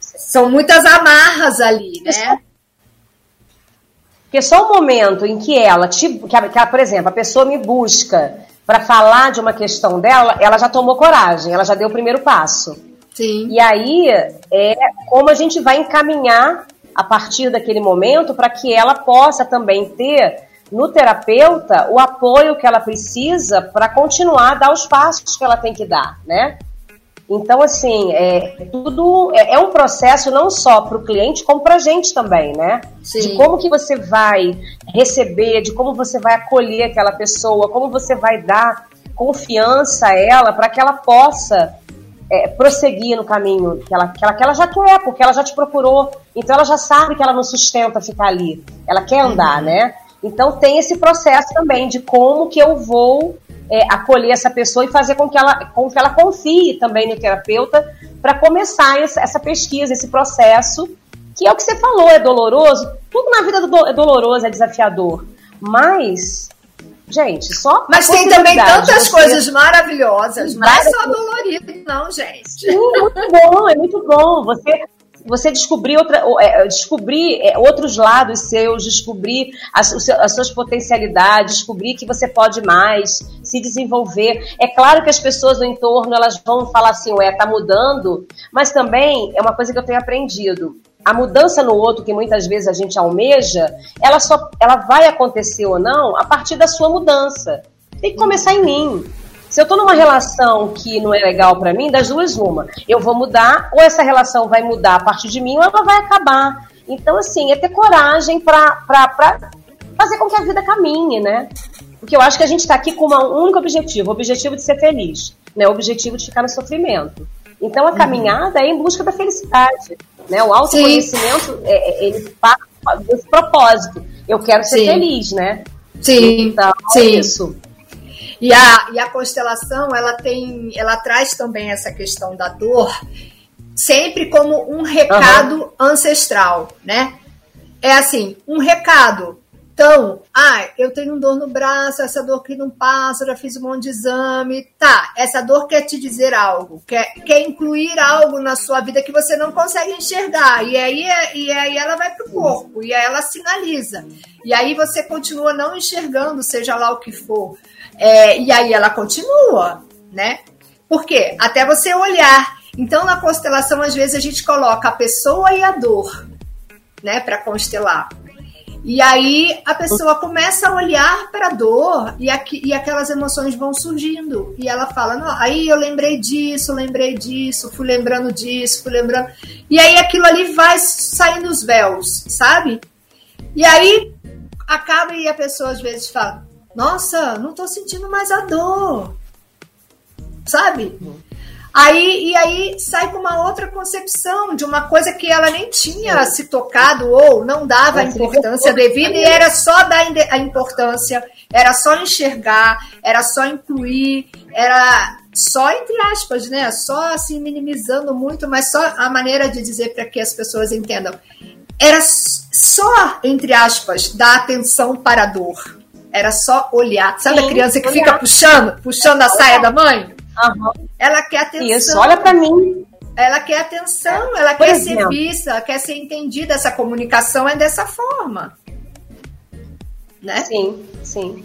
são muitas amarras ali, né? Porque só o momento em que ela, tipo, que, que, por exemplo, a pessoa me busca para falar de uma questão dela, ela já tomou coragem, ela já deu o primeiro passo. Sim. E aí é como a gente vai encaminhar a partir daquele momento para que ela possa também ter no terapeuta o apoio que ela precisa para continuar a dar os passos que ela tem que dar, né? Então, assim, é, tudo é, é um processo não só para o cliente, como para a gente também, né? Sim. De como que você vai receber, de como você vai acolher aquela pessoa, como você vai dar confiança a ela para que ela possa é, prosseguir no caminho que ela, que, ela, que ela já quer, porque ela já te procurou. Então ela já sabe que ela não sustenta ficar ali. Ela quer andar, uhum. né? Então tem esse processo também de como que eu vou é, acolher essa pessoa e fazer com que ela, com que ela confie também no terapeuta para começar essa, essa, pesquisa, esse processo, que é o que você falou, é doloroso. Tudo na vida é doloroso, é desafiador. Mas Gente, só. Mas tem também tantas coisas maravilhosas, não é só dolorido, não, gente. Sim, muito bom, é muito bom. Você, você descobrir, outra, é, descobrir é, outros lados seus, descobrir as, as, suas potencialidades, descobrir que você pode mais, se desenvolver. É claro que as pessoas no entorno elas vão falar assim, ué, tá mudando, mas também é uma coisa que eu tenho aprendido a mudança no outro que muitas vezes a gente almeja, ela só ela vai acontecer ou não a partir da sua mudança. Tem que começar em mim. Se eu tô numa relação que não é legal para mim, das duas uma, eu vou mudar ou essa relação vai mudar a partir de mim ou ela vai acabar. Então assim, é ter coragem para fazer com que a vida caminhe, né? Porque eu acho que a gente está aqui com um único objetivo, o objetivo de ser feliz, né? O objetivo de ficar no sofrimento. Então a uhum. caminhada é em busca da felicidade. Né? O autoconhecimento, é, é, ele passa desse propósito. Eu quero ser Sim. feliz, né? Sim. Então, é Sim. é isso. E a, e a constelação, ela tem, ela traz também essa questão da dor, sempre como um recado uhum. ancestral, né? É assim, um recado então, ah, eu tenho dor no braço, essa dor que não passa, já fiz um monte de exame. Tá, essa dor quer te dizer algo, quer, quer incluir algo na sua vida que você não consegue enxergar. E aí, e aí ela vai pro corpo, e aí ela sinaliza. E aí você continua não enxergando, seja lá o que for. É, e aí ela continua, né? Por quê? Até você olhar. Então, na constelação, às vezes a gente coloca a pessoa e a dor, né, para constelar. E aí a pessoa começa a olhar para a dor e, aqui, e aquelas emoções vão surgindo. E ela fala: Não, aí eu lembrei disso, lembrei disso, fui lembrando disso, fui lembrando. E aí aquilo ali vai saindo os véus, sabe? E aí acaba e a pessoa às vezes fala: Nossa, não estou sentindo mais a dor. Sabe? Aí, e aí sai com uma outra concepção de uma coisa que ela nem tinha se tocado ou não dava a importância devida e era só dar a importância, era só enxergar, era só incluir, era só entre aspas, né? Só assim minimizando muito, mas só a maneira de dizer para que as pessoas entendam. Era só entre aspas dar atenção para a dor. Era só olhar. Sabe Sim, a criança que olhar. fica puxando, puxando a saia da mãe? Uhum. Ela quer atenção. Isso, olha para mim. Ela quer atenção, ela Por quer exemplo. ser vista, ela quer ser entendida. Essa comunicação é dessa forma. Né? Sim, sim.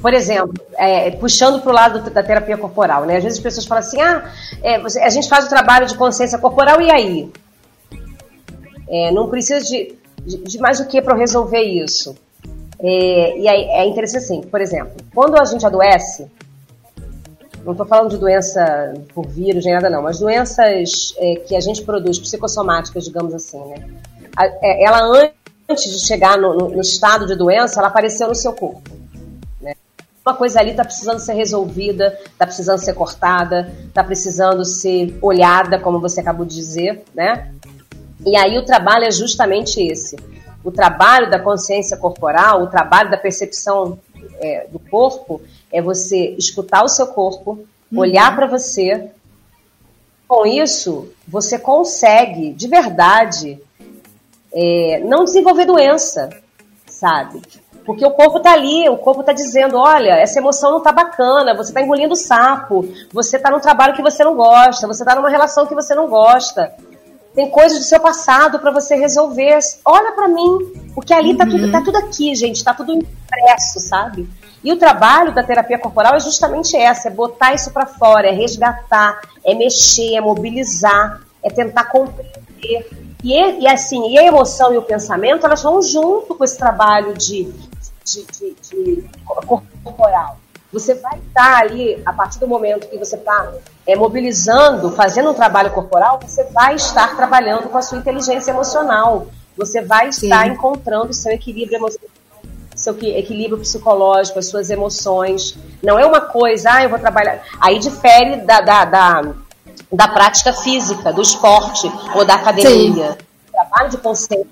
Por exemplo, é, puxando para o lado da terapia corporal, né? Às vezes as pessoas falam assim: ah, é, a gente faz o trabalho de consciência corporal e aí? É, não precisa de, de, de mais o que para resolver isso. É, e aí é interessante assim, por exemplo, quando a gente adoece, não estou falando de doença por vírus nem nada não, mas doenças é, que a gente produz, psicossomáticas, digamos assim, né? A, é, ela antes de chegar no, no, no, estado de doença, ela apareceu no seu corpo. Né? Uma coisa ali está precisando ser resolvida, está precisando ser cortada, está precisando ser olhada, como você acabou de dizer, né? E aí o trabalho é justamente esse. O trabalho da consciência corporal, o trabalho da percepção é, do corpo, é você escutar o seu corpo, uhum. olhar para você. Com isso, você consegue, de verdade, é, não desenvolver doença, sabe? Porque o corpo tá ali, o corpo tá dizendo, olha, essa emoção não tá bacana, você tá engolindo sapo, você tá num trabalho que você não gosta, você tá numa relação que você não gosta. Tem coisas do seu passado para você resolver. Olha para mim, porque ali uhum. tá, tudo, tá tudo aqui, gente, tá tudo impresso, sabe? E o trabalho da terapia corporal é justamente essa, é botar isso para fora, é resgatar, é mexer, é mobilizar, é tentar compreender. E, e assim, e a emoção e o pensamento, elas vão junto com esse trabalho de de, de, de corporal. Você vai estar ali, a partir do momento que você está é, mobilizando, fazendo um trabalho corporal, você vai estar trabalhando com a sua inteligência emocional. Você vai estar Sim. encontrando seu equilíbrio emocional, seu equilíbrio psicológico, as suas emoções. Não é uma coisa, ah, eu vou trabalhar. Aí difere da, da, da, da prática física, do esporte ou da academia. Sim. O trabalho de consciência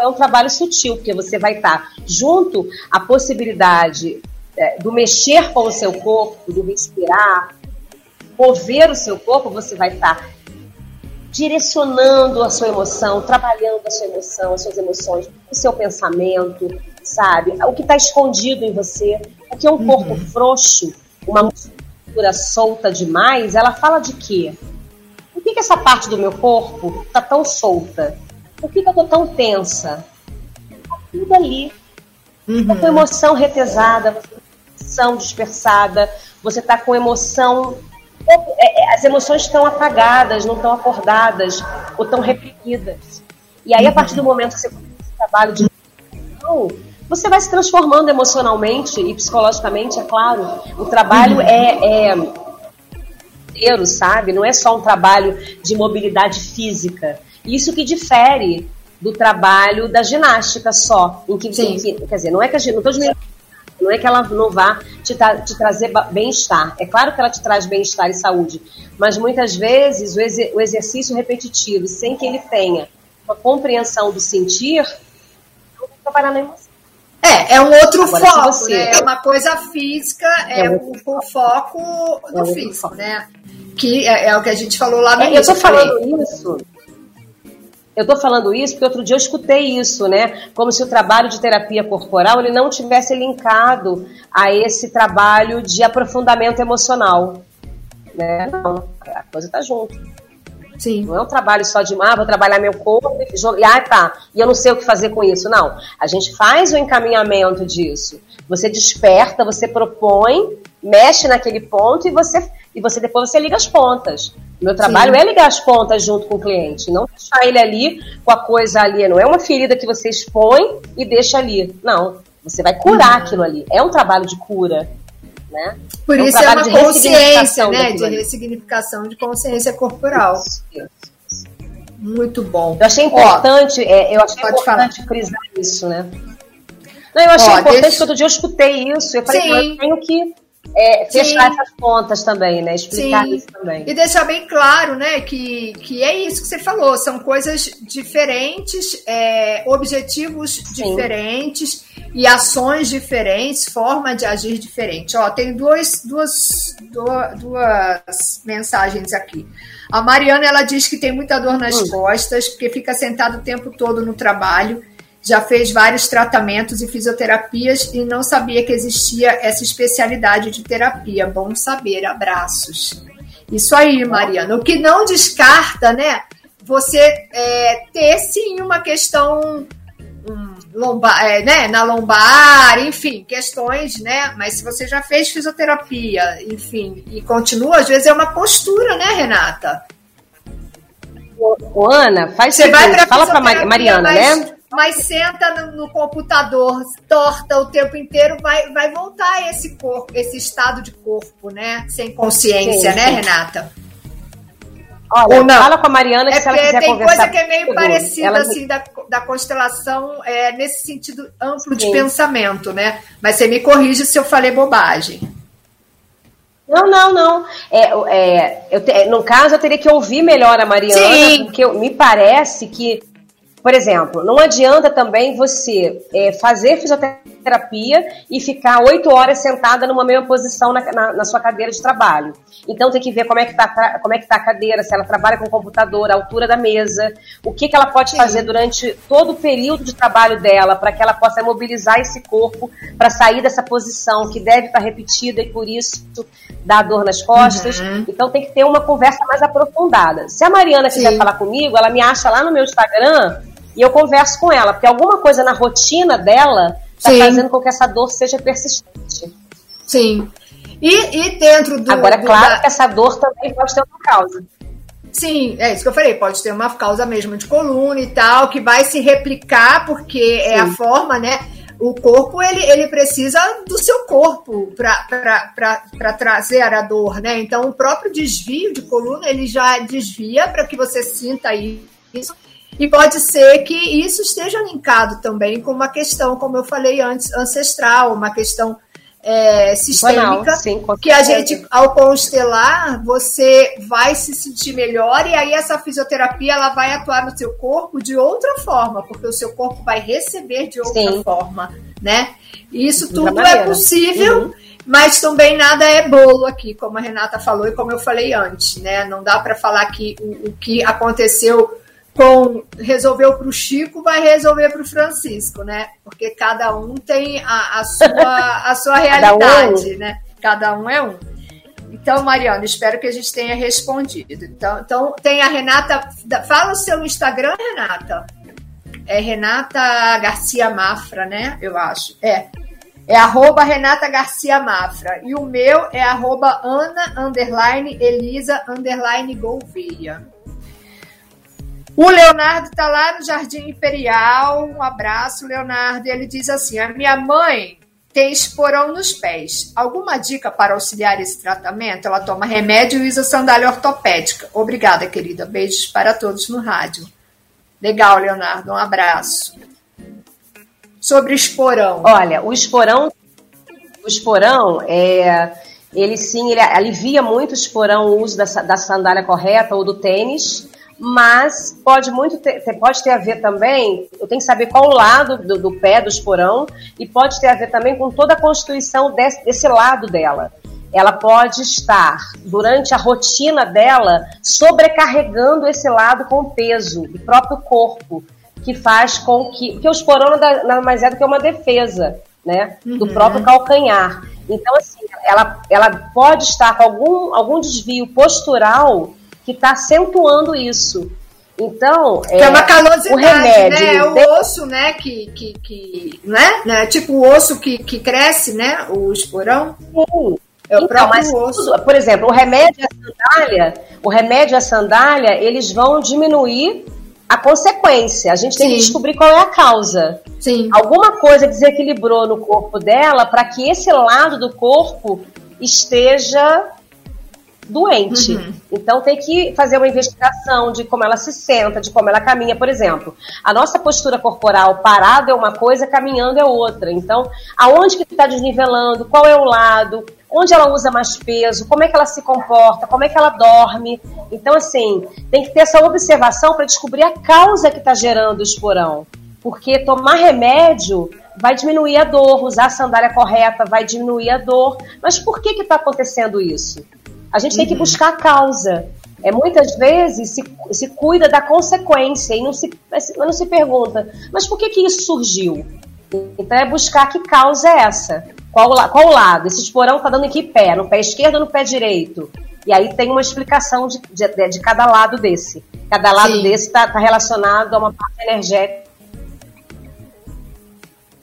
é um trabalho sutil, porque você vai estar junto à possibilidade é, do mexer com o seu corpo, do respirar, mover o seu corpo, você vai estar direcionando a sua emoção, trabalhando a sua emoção, as suas emoções, o seu pensamento, sabe? O que está escondido em você. Porque um corpo uhum. frouxo, uma musculatura solta demais, ela fala de quê? Por que, que essa parte do meu corpo está tão solta? Por que, que eu tô tão tensa? Tá tudo ali. Uhum. Tá com emoção retesada, você tá com emoção dispersada, você tá com emoção. É, é, as emoções estão apagadas, não estão acordadas, ou estão reprimidas. E aí, uhum. a partir do momento que você começa esse trabalho de você vai se transformando emocionalmente e psicologicamente, é claro. O trabalho uhum. é, é inteiro, sabe? Não é só um trabalho de mobilidade física. Isso que difere do trabalho da ginástica só. Em que, em que quer dizer, não é que a não tô não é que ela não vá te, te trazer bem-estar. É claro que ela te traz bem-estar e saúde, mas muitas vezes o, exer, o, exercício repetitivo, sem que ele tenha uma compreensão do sentir, não vai trabalhar na emoção. É, é um outro Agora, foco, você... né? É uma coisa física, é, é o, o, foco do é físico, foco. né? Que é, é, o que a gente falou lá no é, início. Eu tô falando isso eu estou falando isso porque outro dia eu escutei isso, né? Como se o trabalho de terapia corporal ele não tivesse linkado a esse trabalho de aprofundamento emocional. Né? Não, a coisa está junto. Sim. Não é um trabalho só de, ah, vou trabalhar meu corpo e jogar, ah, tá, e eu não sei o que fazer com isso. Não, a gente faz o encaminhamento disso. Você desperta, você propõe, mexe naquele ponto e você, e você depois você liga as pontas. Meu trabalho Sim. é ligar as pontas junto com o cliente, não deixar ele ali com a coisa ali. Não é uma ferida que você expõe e deixa ali. Não, você vai curar uhum. aquilo ali. É um trabalho de cura. Né? Por é um isso é uma consciência, né? De ressignificação de consciência corporal. Isso, isso. Muito bom. Eu achei importante, Ó, é, eu achei importante falar. frisar isso, né? Não, eu achei Ó, importante deixa... que outro dia eu escutei isso. Eu falei, Sim. eu tenho que é, fechar Sim. essas pontas também, né? Explicar Sim. isso também. E deixar bem claro, né, que, que é isso que você falou, são coisas diferentes, é, objetivos Sim. diferentes e ações diferentes, forma de agir diferente. Ó, tem duas, duas, duas, duas mensagens aqui. A Mariana ela diz que tem muita dor nas costas, porque fica sentada o tempo todo no trabalho já fez vários tratamentos e fisioterapias e não sabia que existia essa especialidade de terapia. Bom saber, abraços. Isso aí, Mariana. O que não descarta, né? Você é, ter sim uma questão lombar, é, né, na lombar, enfim, questões, né? Mas se você já fez fisioterapia, enfim, e continua, às vezes é uma postura, né, Renata? Ô, Ana, faz você vai pra fala para Mariana, né? mas senta no, no, computador, torta o tempo inteiro, vai, vai voltar esse corpo, esse estado de corpo, né? Sem consciência, sim, sim. né, Renata? Olha, Ou não. fala com a Mariana que é se ela quiser tem coisa que é meio parecida ela... assim da, da constelação é, nesse sentido amplo sim. de pensamento, né? Mas você me corrige se eu falei bobagem. Não, não, não. É, é, eu te, no caso, eu teria que ouvir melhor a Mariana, Sim. porque me parece que por exemplo, não adianta também você é, fazer fisioterapia e ficar oito horas sentada numa mesma posição na, na, na, sua cadeira de trabalho. Então tem que ver como é que está como é que tá a cadeira, se ela trabalha com computador, a altura da mesa, o que, que ela pode Sim. fazer durante todo o período de trabalho dela para que ela possa mobilizar esse corpo para sair dessa posição que deve estar tá repetida e por isso dá dor nas costas. Uhum. Então tem que ter uma conversa mais aprofundada. Se a Mariana quiser Sim. falar comigo, ela me acha lá no meu Instagram e eu converso com ela, porque alguma coisa na rotina dela está fazendo com que essa dor seja persistente. Sim. E, e dentro do. Agora, é claro da... que essa dor também pode ter uma causa. Sim, é isso que eu falei. Pode ter uma causa mesmo de coluna e tal, que vai se replicar, porque Sim. é a forma, né? O corpo, ele, ele precisa do seu corpo para trazer a dor, né? Então, o próprio desvio de coluna, ele já desvia para que você sinta isso e pode ser que isso esteja linkado também com uma questão, como eu falei antes, ancestral, uma questão é, sistêmica, sim, que a gente, ao constelar, você vai se sentir melhor e aí essa fisioterapia ela vai atuar no seu corpo de outra forma, porque o seu corpo vai receber de outra sim. forma, né? Isso tudo é possível. Uhum. Mas também nada é bolo aqui, como a Renata falou e como eu falei antes, né? Não dá para falar que o, o que aconteceu com resolveu para o Chico, vai resolver para o Francisco, né? Porque cada um tem a, a sua, a sua realidade, um. né? Cada um é um. Então, Mariana, espero que a gente tenha respondido. Então, então tem a Renata. Fala o seu Instagram, Renata. É Renata Garcia Mafra, né? Eu acho. É. É arroba Renata Garcia Mafra. E o meu é arroba Ana Elisa Gouveia. O Leonardo está lá no Jardim Imperial. Um abraço, Leonardo. Ele diz assim: a minha mãe tem esporão nos pés. Alguma dica para auxiliar esse tratamento? Ela toma remédio e usa sandália ortopédica. Obrigada, querida. Beijos para todos no rádio. Legal, Leonardo. Um abraço. Sobre esporão. Olha, o esporão, o esporão é, ele sim, ele alivia muito o esporão o uso da, da sandália correta ou do tênis mas pode muito ter, pode ter a ver também, eu tenho que saber qual o lado do, do pé do esporão, e pode ter a ver também com toda a constituição desse, desse lado dela. Ela pode estar, durante a rotina dela, sobrecarregando esse lado com peso do próprio corpo, que faz com que. Porque o esporão nada mais é do que uma defesa, né? Do uhum. próprio calcanhar. Então, assim, ela, ela pode estar com algum, algum desvio postural que está acentuando isso. Então, é, é uma calosidade, o remédio, né? É o osso, né? Que, que, que né? né? Tipo o osso que, que cresce, né? O esporão. Sim. É o então, próprio osso. Tudo, por exemplo, o remédio e a sandália, o remédio e a sandália, eles vão diminuir a consequência. A gente tem Sim. que descobrir qual é a causa. Sim. Alguma coisa desequilibrou no corpo dela para que esse lado do corpo esteja doente. Uhum. Então tem que fazer uma investigação de como ela se senta, de como ela caminha, por exemplo. A nossa postura corporal parada é uma coisa, caminhando é outra. Então, aonde que está desnivelando, qual é o lado, onde ela usa mais peso, como é que ela se comporta, como é que ela dorme. Então, assim, tem que ter essa observação para descobrir a causa que está gerando o esporão. Porque tomar remédio vai diminuir a dor, usar a sandália correta vai diminuir a dor. Mas por que está acontecendo isso? A gente uhum. tem que uhum. buscar a causa. É, muitas vezes se, se cuida da consequência e não se, não se pergunta, mas por que, que isso surgiu? Então é buscar que causa é essa. Qual, qual lado? Esse esporão está dando em que pé? No pé esquerdo ou no pé direito? E aí tem uma explicação de, de, de cada lado desse. Cada lado Sim. desse está tá relacionado a uma parte energética.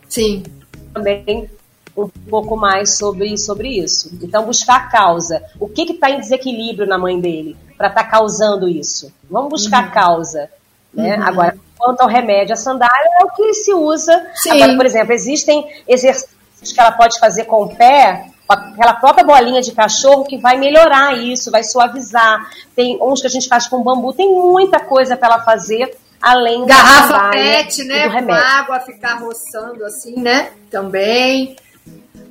Sim. Também um pouco mais sobre, sobre isso. Então, buscar a causa. O que está em desequilíbrio na mãe dele para estar tá causando isso? Vamos buscar uhum. a causa. Né? Uhum. Agora, quanto ao remédio, a sandália é o que se usa. Sim. Agora, por exemplo, existem exercícios que ela pode fazer com o pé, com aquela própria bolinha de cachorro, que vai melhorar isso, vai suavizar. Tem uns que a gente faz com bambu, tem muita coisa para ela fazer além Garrafa da Garrafa PET, né? Com água, ficar roçando assim, né? Também.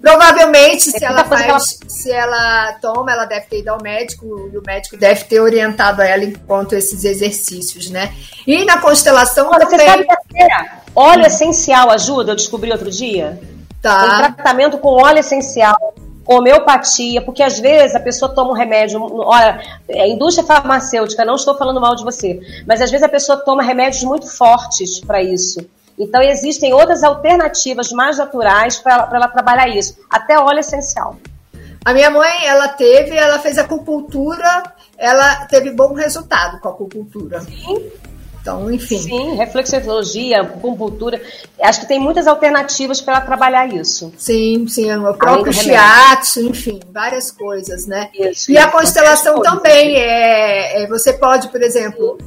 Provavelmente, se ela faz, ela... se ela toma, ela deve ter ido ao médico e o médico deve ter orientado ela enquanto esses exercícios, né? E na constelação Olha, também. Você sabe que óleo essencial ajuda? Eu descobri outro dia. Tá. Tem tratamento com óleo essencial homeopatia, porque às vezes a pessoa toma um remédio, olha, é indústria farmacêutica, não estou falando mal de você, mas às vezes a pessoa toma remédios muito fortes para isso. Então existem outras alternativas mais naturais para ela, ela trabalhar isso, até óleo essencial. A minha mãe, ela teve, ela fez acupuntura, ela teve bom resultado com a acupuntura. Sim. Então, enfim. Sim, reflexologia, acupuntura. Acho que tem muitas alternativas para trabalhar isso. Sim, sim. O próprio shiatsu, enfim, várias coisas, né? Isso, e a constelação também. É, é, você pode, por exemplo,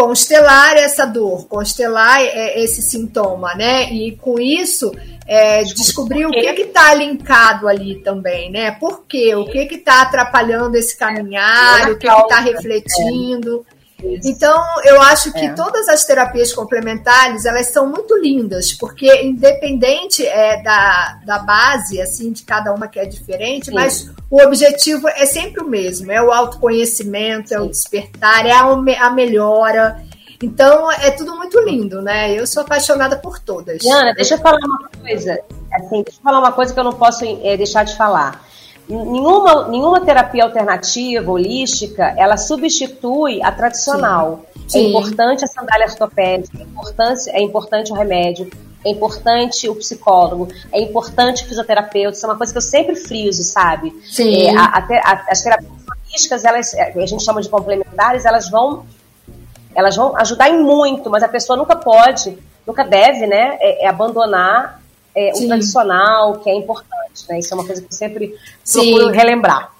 constelar essa dor, constelar é, esse sintoma, né? E com isso é, descobrir o que está linkado ali também, né? Por quê? O que está atrapalhando esse caminhar, o que está refletindo. Então, eu acho que é. todas as terapias complementares, elas são muito lindas, porque independente é, da, da base, assim, de cada uma que é diferente, Sim. mas o objetivo é sempre o mesmo, é o autoconhecimento, Sim. é o despertar, é a, a melhora. Então, é tudo muito lindo, né? Eu sou apaixonada por todas. Ana, deixa eu falar uma coisa. Assim, deixa eu falar uma coisa que eu não posso é, deixar de falar nenhuma, nenhuma terapia alternativa, holística, ela substitui a tradicional. Sim. É Sim. É importante a sandália ortopédica, é importante, é importante o remédio, é importante o psicólogo, é importante o fisioterapeuta, isso é uma coisa que eu sempre friso, sabe? Sim. É, a, a, as terapias holísticas, elas, é, a gente chama de complementares, elas vão, elas vão ajudar em muito, mas a pessoa nunca pode, nunca deve, né, é, é abandonar é, o tradicional, que é importante, né? Isso é uma coisa que eu sempre Sim. procuro relembrar.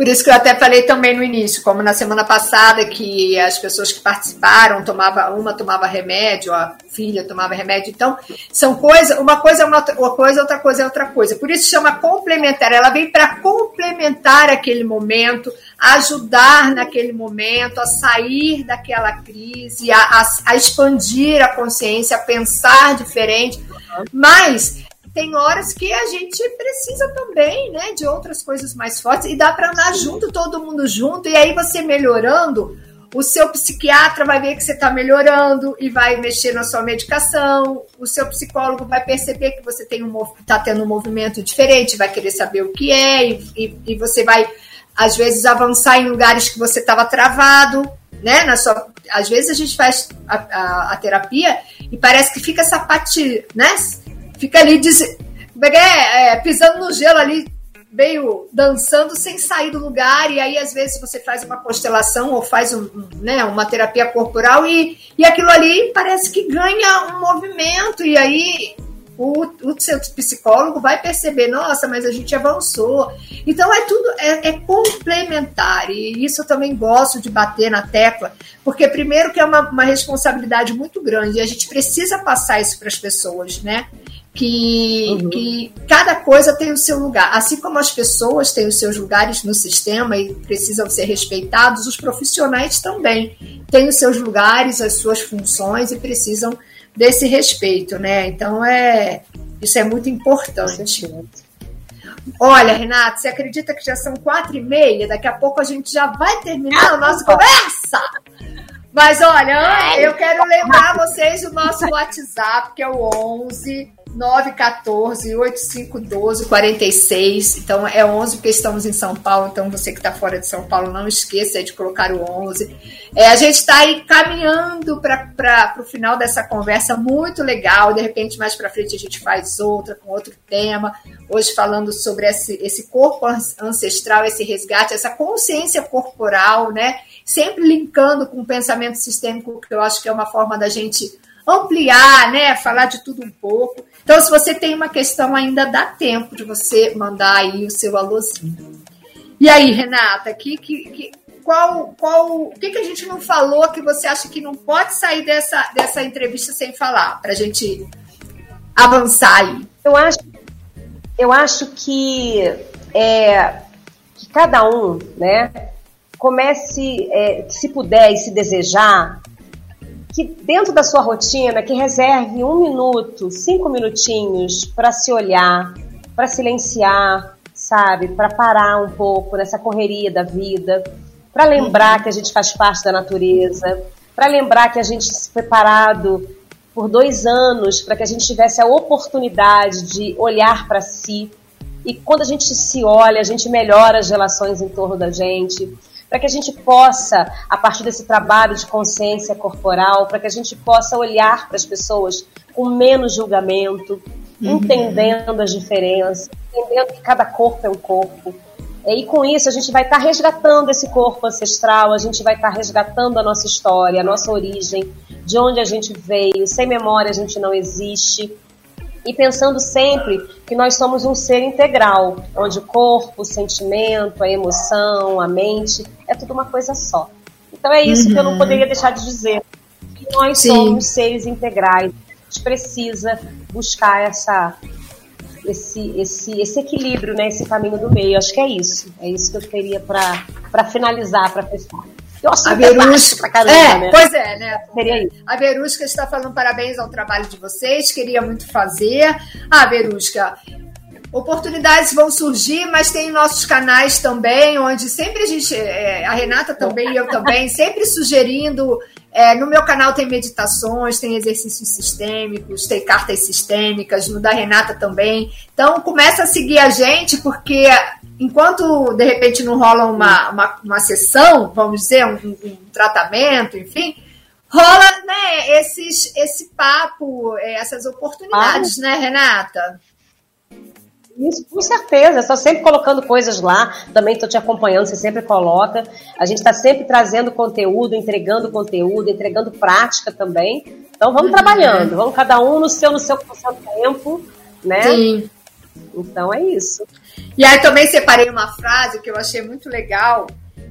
Por isso que eu até falei também no início, como na semana passada, que as pessoas que participaram, tomava, uma tomava remédio, a filha tomava remédio. Então, são coisas, uma coisa é uma, uma coisa, outra coisa é outra coisa. Por isso chama complementar. Ela vem para complementar aquele momento, ajudar naquele momento, a sair daquela crise, a, a, a expandir a consciência, a pensar diferente. Mas tem horas que a gente precisa também, né, de outras coisas mais fortes e dá para andar junto, todo mundo junto, e aí você melhorando, o seu psiquiatra vai ver que você está melhorando e vai mexer na sua medicação. O seu psicólogo vai perceber que você tem um está tendo um movimento diferente, vai querer saber o que é e, e, e você vai às vezes avançar em lugares que você estava travado, né? Na sua, às vezes a gente faz a, a, a terapia e parece que fica sapati, né? Fica ali diz, é, é, é, pisando no gelo ali, meio dançando sem sair do lugar, e aí às vezes você faz uma constelação ou faz um, né, uma terapia corporal e, e aquilo ali parece que ganha um movimento, e aí o, o seu psicólogo vai perceber, nossa, mas a gente avançou. Então é tudo, é, é, complementar, e isso eu também gosto de bater na tecla, porque primeiro que é uma, uma responsabilidade muito grande, e a gente precisa passar isso para as pessoas, né? Que, uhum. que cada coisa tem o seu lugar. Assim como as pessoas têm os seus lugares no sistema e precisam ser respeitados, os profissionais também têm os seus lugares, as suas funções e precisam desse respeito, né? Então é isso é muito importante. Olha, Renata, você acredita que já são quatro e meia? Daqui a pouco a gente já vai terminar a nossa conversa. Mas olha, eu quero lembrar vocês do nosso WhatsApp, que é o 11 914 8512 46. Então é 11 porque estamos em São Paulo. Então você que está fora de São Paulo, não esqueça de colocar o 11. É, a gente está aí caminhando para o final dessa conversa muito legal. De repente, mais para frente, a gente faz outra com outro tema. Hoje falando sobre esse, esse corpo ancestral, esse resgate, essa consciência corporal, né? Sempre linkando com o pensamento sistêmico, que eu acho que é uma forma da gente ampliar, né? Falar de tudo um pouco. Então, se você tem uma questão, ainda dá tempo de você mandar aí o seu alôzinho. E aí, Renata, que, que, que, qual, qual, o que, que a gente não falou que você acha que não pode sair dessa, dessa entrevista sem falar, para a gente avançar aí? Eu acho, eu acho que, é, que cada um, né, comece, é, se puder e se desejar, que dentro da sua rotina, que reserve um minuto, cinco minutinhos para se olhar, para silenciar, sabe? Para parar um pouco nessa correria da vida, para lembrar que a gente faz parte da natureza, para lembrar que a gente se preparado por dois anos para que a gente tivesse a oportunidade de olhar para si. E quando a gente se olha, a gente melhora as relações em torno da gente, para que a gente possa, a partir desse trabalho de consciência corporal, para que a gente possa olhar para as pessoas com menos julgamento, uhum. entendendo as diferenças, entendendo que cada corpo é um corpo. E com isso a gente vai estar tá resgatando esse corpo ancestral, a gente vai estar tá resgatando a nossa história, a nossa origem, de onde a gente veio. Sem memória a gente não existe. E pensando sempre que nós somos um ser integral, onde o corpo, o sentimento, a emoção, a mente, é tudo uma coisa só. Então é isso uhum. que eu não uhum. poderia deixar de dizer. Que nós Sim. somos seres integrais. A gente precisa buscar essa esse, esse, esse equilíbrio, né, esse caminho do meio. Acho que é isso. É isso que eu teria para finalizar, para fechar. Eu a Verusca, caramba, é, né? Pois é, né? A Verusca está falando parabéns ao trabalho de vocês, queria muito fazer. Ah, Verusca, oportunidades vão surgir, mas tem nossos canais também, onde sempre a gente, é, a Renata também e eu também, sempre sugerindo é, no meu canal tem meditações, tem exercícios sistêmicos, tem cartas sistêmicas, no da Renata também. Então começa a seguir a gente, porque enquanto de repente não rola uma, uma, uma sessão, vamos dizer, um, um tratamento, enfim, rola né, esses, esse papo, é, essas oportunidades, ah. né, Renata? Isso, com certeza. Estou sempre colocando coisas lá. Também estou te acompanhando, você sempre coloca. A gente está sempre trazendo conteúdo, entregando conteúdo, entregando prática também. Então vamos uhum. trabalhando, vamos cada um no seu, no seu, no seu tempo, né? Sim. Então é isso. E aí também separei uma frase que eu achei muito legal,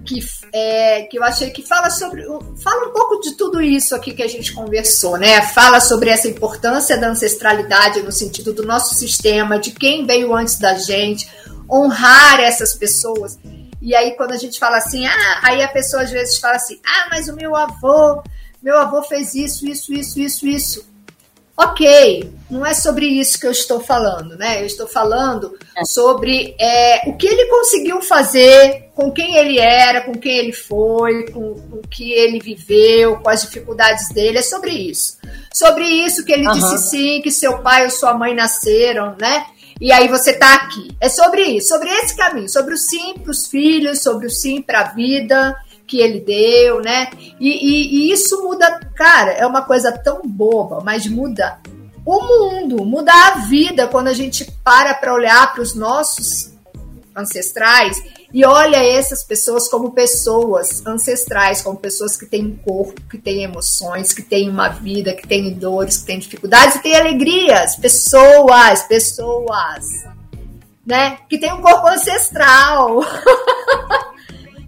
que, é, que eu achei que fala sobre. Fala um pouco de tudo isso aqui que a gente conversou, né? Fala sobre essa importância da ancestralidade no sentido do nosso sistema, de quem veio antes da gente, honrar essas pessoas. E aí, quando a gente fala assim, ah, aí a pessoa às vezes fala assim, ah, mas o meu avô, meu avô fez isso, isso, isso, isso, isso. Ok, não é sobre isso que eu estou falando, né? Eu estou falando é. sobre é, o que ele conseguiu fazer, com quem ele era, com quem ele foi, com, com o que ele viveu, com as dificuldades dele. É sobre isso. Sobre isso que ele uhum. disse sim, que seu pai ou sua mãe nasceram, né? E aí você tá aqui. É sobre isso, sobre esse caminho, sobre o sim para os filhos, sobre o sim para a vida que ele deu, né? E, e, e, isso muda, cara, é uma coisa tão boba, mas muda o mundo, muda a vida quando a gente para para olhar para os nossos ancestrais e olha essas pessoas como pessoas ancestrais, como pessoas que têm um corpo, que têm emoções, que têm uma vida, que têm dores, que têm dificuldades e têm alegrias, pessoas, pessoas, né? Que têm um corpo ancestral.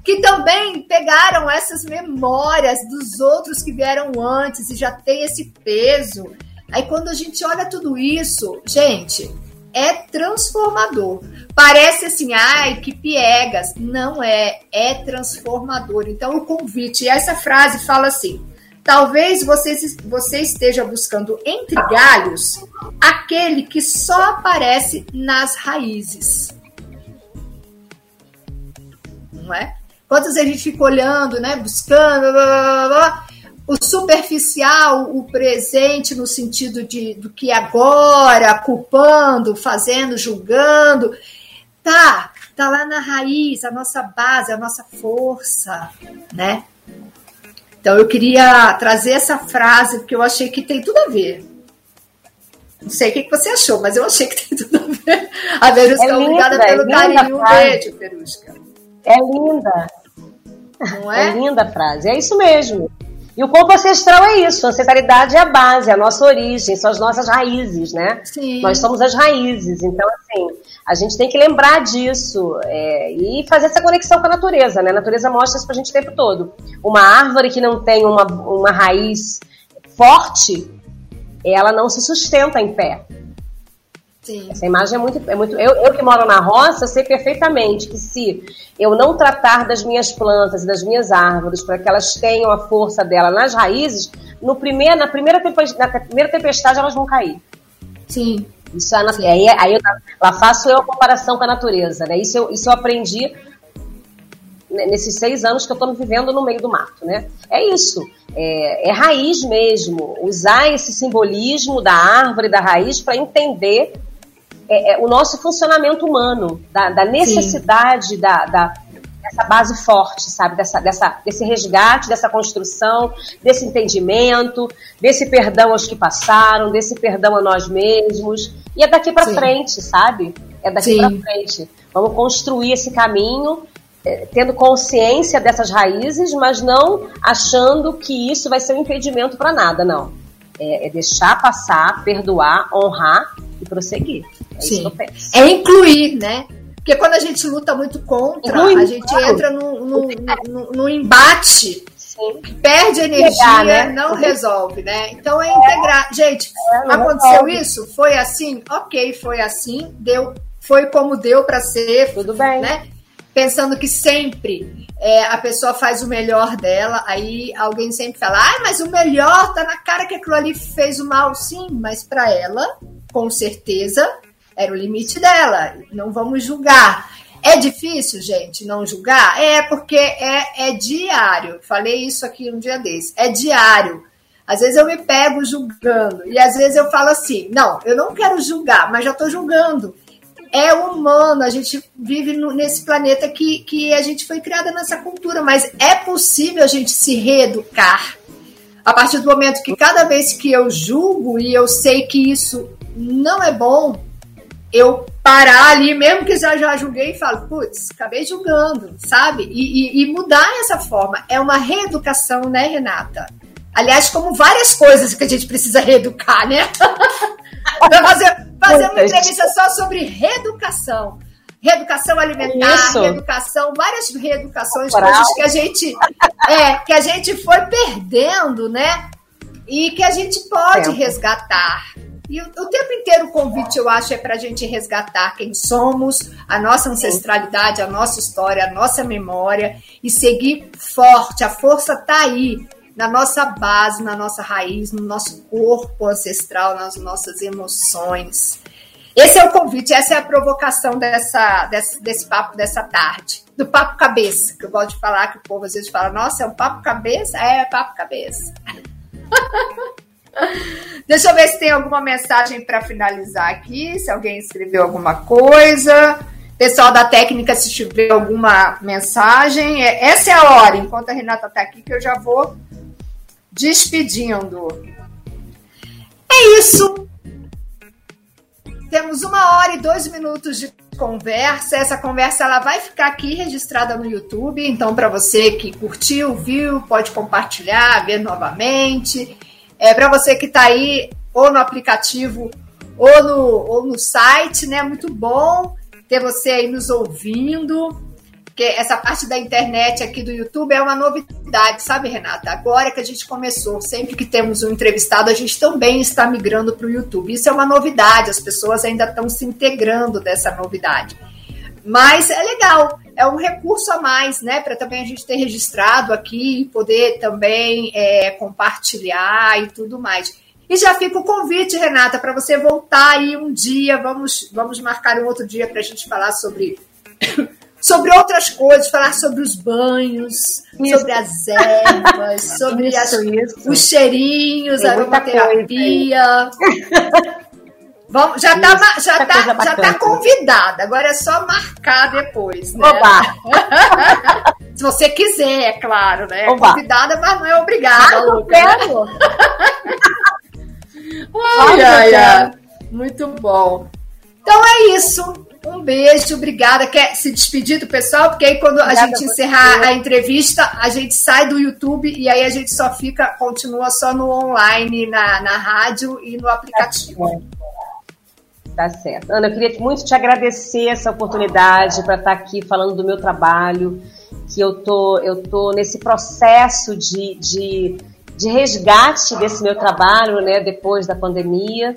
que também pegaram essas memórias dos outros que vieram antes e já tem esse peso. Aí quando a gente olha tudo isso, gente, é transformador. Parece assim, ai, que piegas. Não é, é transformador. Então o convite, e essa frase fala assim: Talvez você, você esteja buscando entre galhos aquele que só aparece nas raízes. Não é? Quantas a gente fica olhando, né, buscando, blá, blá, blá, o superficial, o presente no sentido de do que agora, culpando, fazendo, julgando, tá, tá lá na raiz, a nossa base, a nossa força, né? Então eu queria trazer essa frase porque eu achei que tem tudo a ver. Não sei o que você achou, mas eu achei que tem tudo a ver. A Verusca, é obrigada é pelo carinho. Um beijo, Verusca. É linda. Não é? É linda a frase. É isso mesmo. E o corpo ancestral é isso. A ancestralidade é a base, é a nossa origem, são as nossas raízes, né? Sim. Nós somos as raízes. Então, assim, a gente tem que lembrar disso é, e fazer essa conexão com a natureza, né? A natureza mostra isso pra gente o tempo todo. Uma árvore que não tem uma, uma raiz forte, ela não se sustenta em pé. Sim. Essa imagem é muito. É muito eu, eu que moro na roça sei perfeitamente que se eu não tratar das minhas plantas e das minhas árvores para que elas tenham a força dela nas raízes, no primeir, na, primeira tempestade, na primeira tempestade elas vão cair. Sim. Isso é a, aí, aí eu, lá faço eu a comparação com a natureza, né? Isso eu, isso eu aprendi nesses seis anos que eu estou vivendo no meio do mato, né? É isso, é, é raiz mesmo, usar esse simbolismo da árvore, da raiz, para entender é, é, o nosso funcionamento humano, da, da necessidade da, da, dessa base forte, sabe? Dessa, dessa, desse resgate, dessa construção, desse entendimento, desse perdão aos que passaram, desse perdão a nós mesmos. E é daqui para frente, sabe? É daqui para frente. Vamos construir esse caminho é, tendo consciência dessas raízes, mas não achando que isso vai ser um impedimento para nada, não. É, é, deixar passar, perdoar, honrar e prosseguir. É Sim. isso que eu penso. É incluir, né? Porque quando a gente luta muito contra, Inclui, a gente claro. entra no, no, no, no embate perde energia, né? não resolve, né? Então é integrar. Gente, é, aconteceu resolve. isso? Foi assim? Ok, foi assim, deu, foi como deu para ser. Tudo bem. Né? pensando que sempre é, a pessoa faz o melhor dela, aí alguém sempre fala, ah, mas o melhor tá na cara que aquilo ali fez o mal, sim, mas para ela, com certeza, era o limite dela. Não vamos julgar. É difícil, gente, não julgar? É, porque é, é diário. Falei isso aqui um dia desse. É diário. Às vezes eu me pego julgando. E às vezes eu falo assim: não, eu não quero julgar, mas já estou julgando é humano, a gente vive nesse planeta que, que a gente foi criada nessa cultura, mas é possível a gente se reeducar a partir do momento que cada vez que eu julgo e eu sei que isso não é bom, eu parar ali, mesmo que já, já julguei e falo, putz, acabei julgando, sabe? E, e, e mudar essa forma. É uma reeducação, né, Renata? Aliás, como várias coisas que a gente precisa reeducar, né? fazer, fazer uma entrevista só sobre reeducação. Reeducação alimentar, Isso. reeducação, várias reeducações, Moral. coisas que a gente é, que a gente foi perdendo, né? E que a gente pode tempo. resgatar. E o, o, tempo inteiro o convite, eu acho, é para a gente resgatar quem somos, a nossa ancestralidade, a nossa história, a nossa memória e seguir forte. A força está aí na nossa base, na nossa raiz, no nosso corpo ancestral, nas nossas emoções. Esse é o convite, essa é a provocação dessa, desse, desse papo dessa tarde. Do papo cabeça, que eu gosto de falar, que o povo às vezes fala, nossa, é um papo cabeça? É, é papo cabeça. Deixa eu ver se tem alguma mensagem para finalizar aqui, se alguém escreveu alguma coisa. Pessoal da técnica, se tiver alguma mensagem. É, essa é a hora, enquanto a Renata está aqui, que eu já vou despedindo. É isso. Temos uma hora e dois minutos de conversa. Essa conversa ela vai ficar aqui registrada no YouTube. Então, para você que curtiu, viu, pode compartilhar, ver novamente. É para você que está aí ou no aplicativo ou no, ou no site, né? Muito bom ter você aí nos ouvindo. Essa parte da internet aqui do YouTube é uma novidade, sabe, Renata? Agora que a gente começou, sempre que temos um entrevistado, a gente também está migrando para o YouTube. Isso é uma novidade, as pessoas ainda estão se integrando dessa novidade. Mas é legal, é um recurso a mais, né? Para também a gente ter registrado aqui poder também é, compartilhar e tudo mais. E já fica o convite, Renata, para você voltar aí um dia. Vamos, vamos marcar um outro dia para a gente falar sobre sobre outras coisas, falar sobre os banhos, isso. sobre as ervas, sobre isso, as, isso. os cheirinhos, a aromaterapia. Vamos, já está já tá, já tá convidada, agora é só marcar depois, né? Se você quiser, é claro, né? Oba. Convidada, mas não é obrigada, ah, Luca. Quero. ai, ai. Muito bom. Então é isso. Um beijo, obrigada. Quer se despedir do pessoal? Porque aí quando obrigada a gente encerrar a entrevista, a gente sai do YouTube e aí a gente só fica, continua só no online, na, na rádio e no aplicativo. Tá certo. Ana, eu queria muito te agradecer essa oportunidade para estar aqui falando do meu trabalho, que eu tô, eu tô nesse processo de, de, de resgate desse meu trabalho, né, depois da pandemia.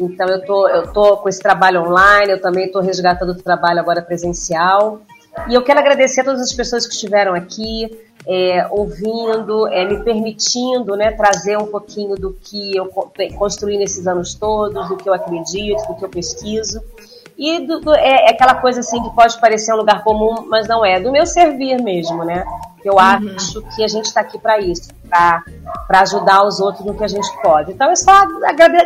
Então eu tô, eu tô com esse trabalho online, eu também estou resgatando o trabalho agora presencial. E eu quero agradecer a todas as pessoas que estiveram aqui, é, ouvindo, é, me permitindo né, trazer um pouquinho do que eu construí nesses anos todos, do que eu acredito, do que eu pesquiso. E do, do, é, é, aquela coisa assim que pode parecer um lugar comum, mas não é. Do meu servir mesmo, né? Eu uhum. acho que a gente está aqui para isso, para ajudar os outros no que a gente pode. Então é só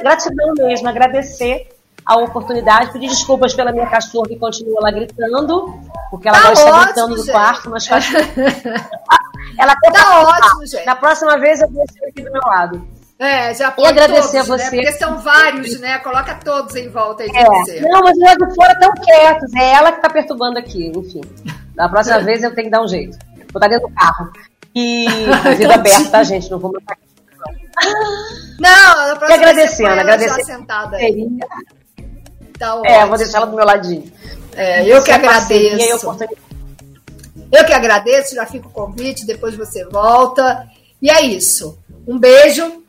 gratidão mesmo, agradecer a oportunidade, pedir desculpas pela minha cachorra que continua lá gritando, porque ela tá gosta ótimo, gritando no quarto, mas faz. ela tá ótimo, gente. Na próxima vez eu vou ser aqui do meu lado. É, já pode E agradecer todos, a você. Né? Porque são vários, né? Coloca todos em volta aí de é. você. Não, mas os de fora estão quietos. É ela que está perturbando aqui, enfim. Da próxima é. vez eu tenho que dar um jeito. Vou estar dentro do carro. E vida aberta, tá, gente? Não vou matar Não, na próxima e agradecendo, agradecer. sentada aí. Tá é, vou deixar ela do meu ladinho. É, eu que agradeço. Eu que agradeço, já fica o convite, depois você volta. E é isso. Um beijo.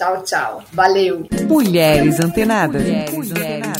Tchau, tchau. Valeu. Mulheres antenadas. Mulheres antenadas.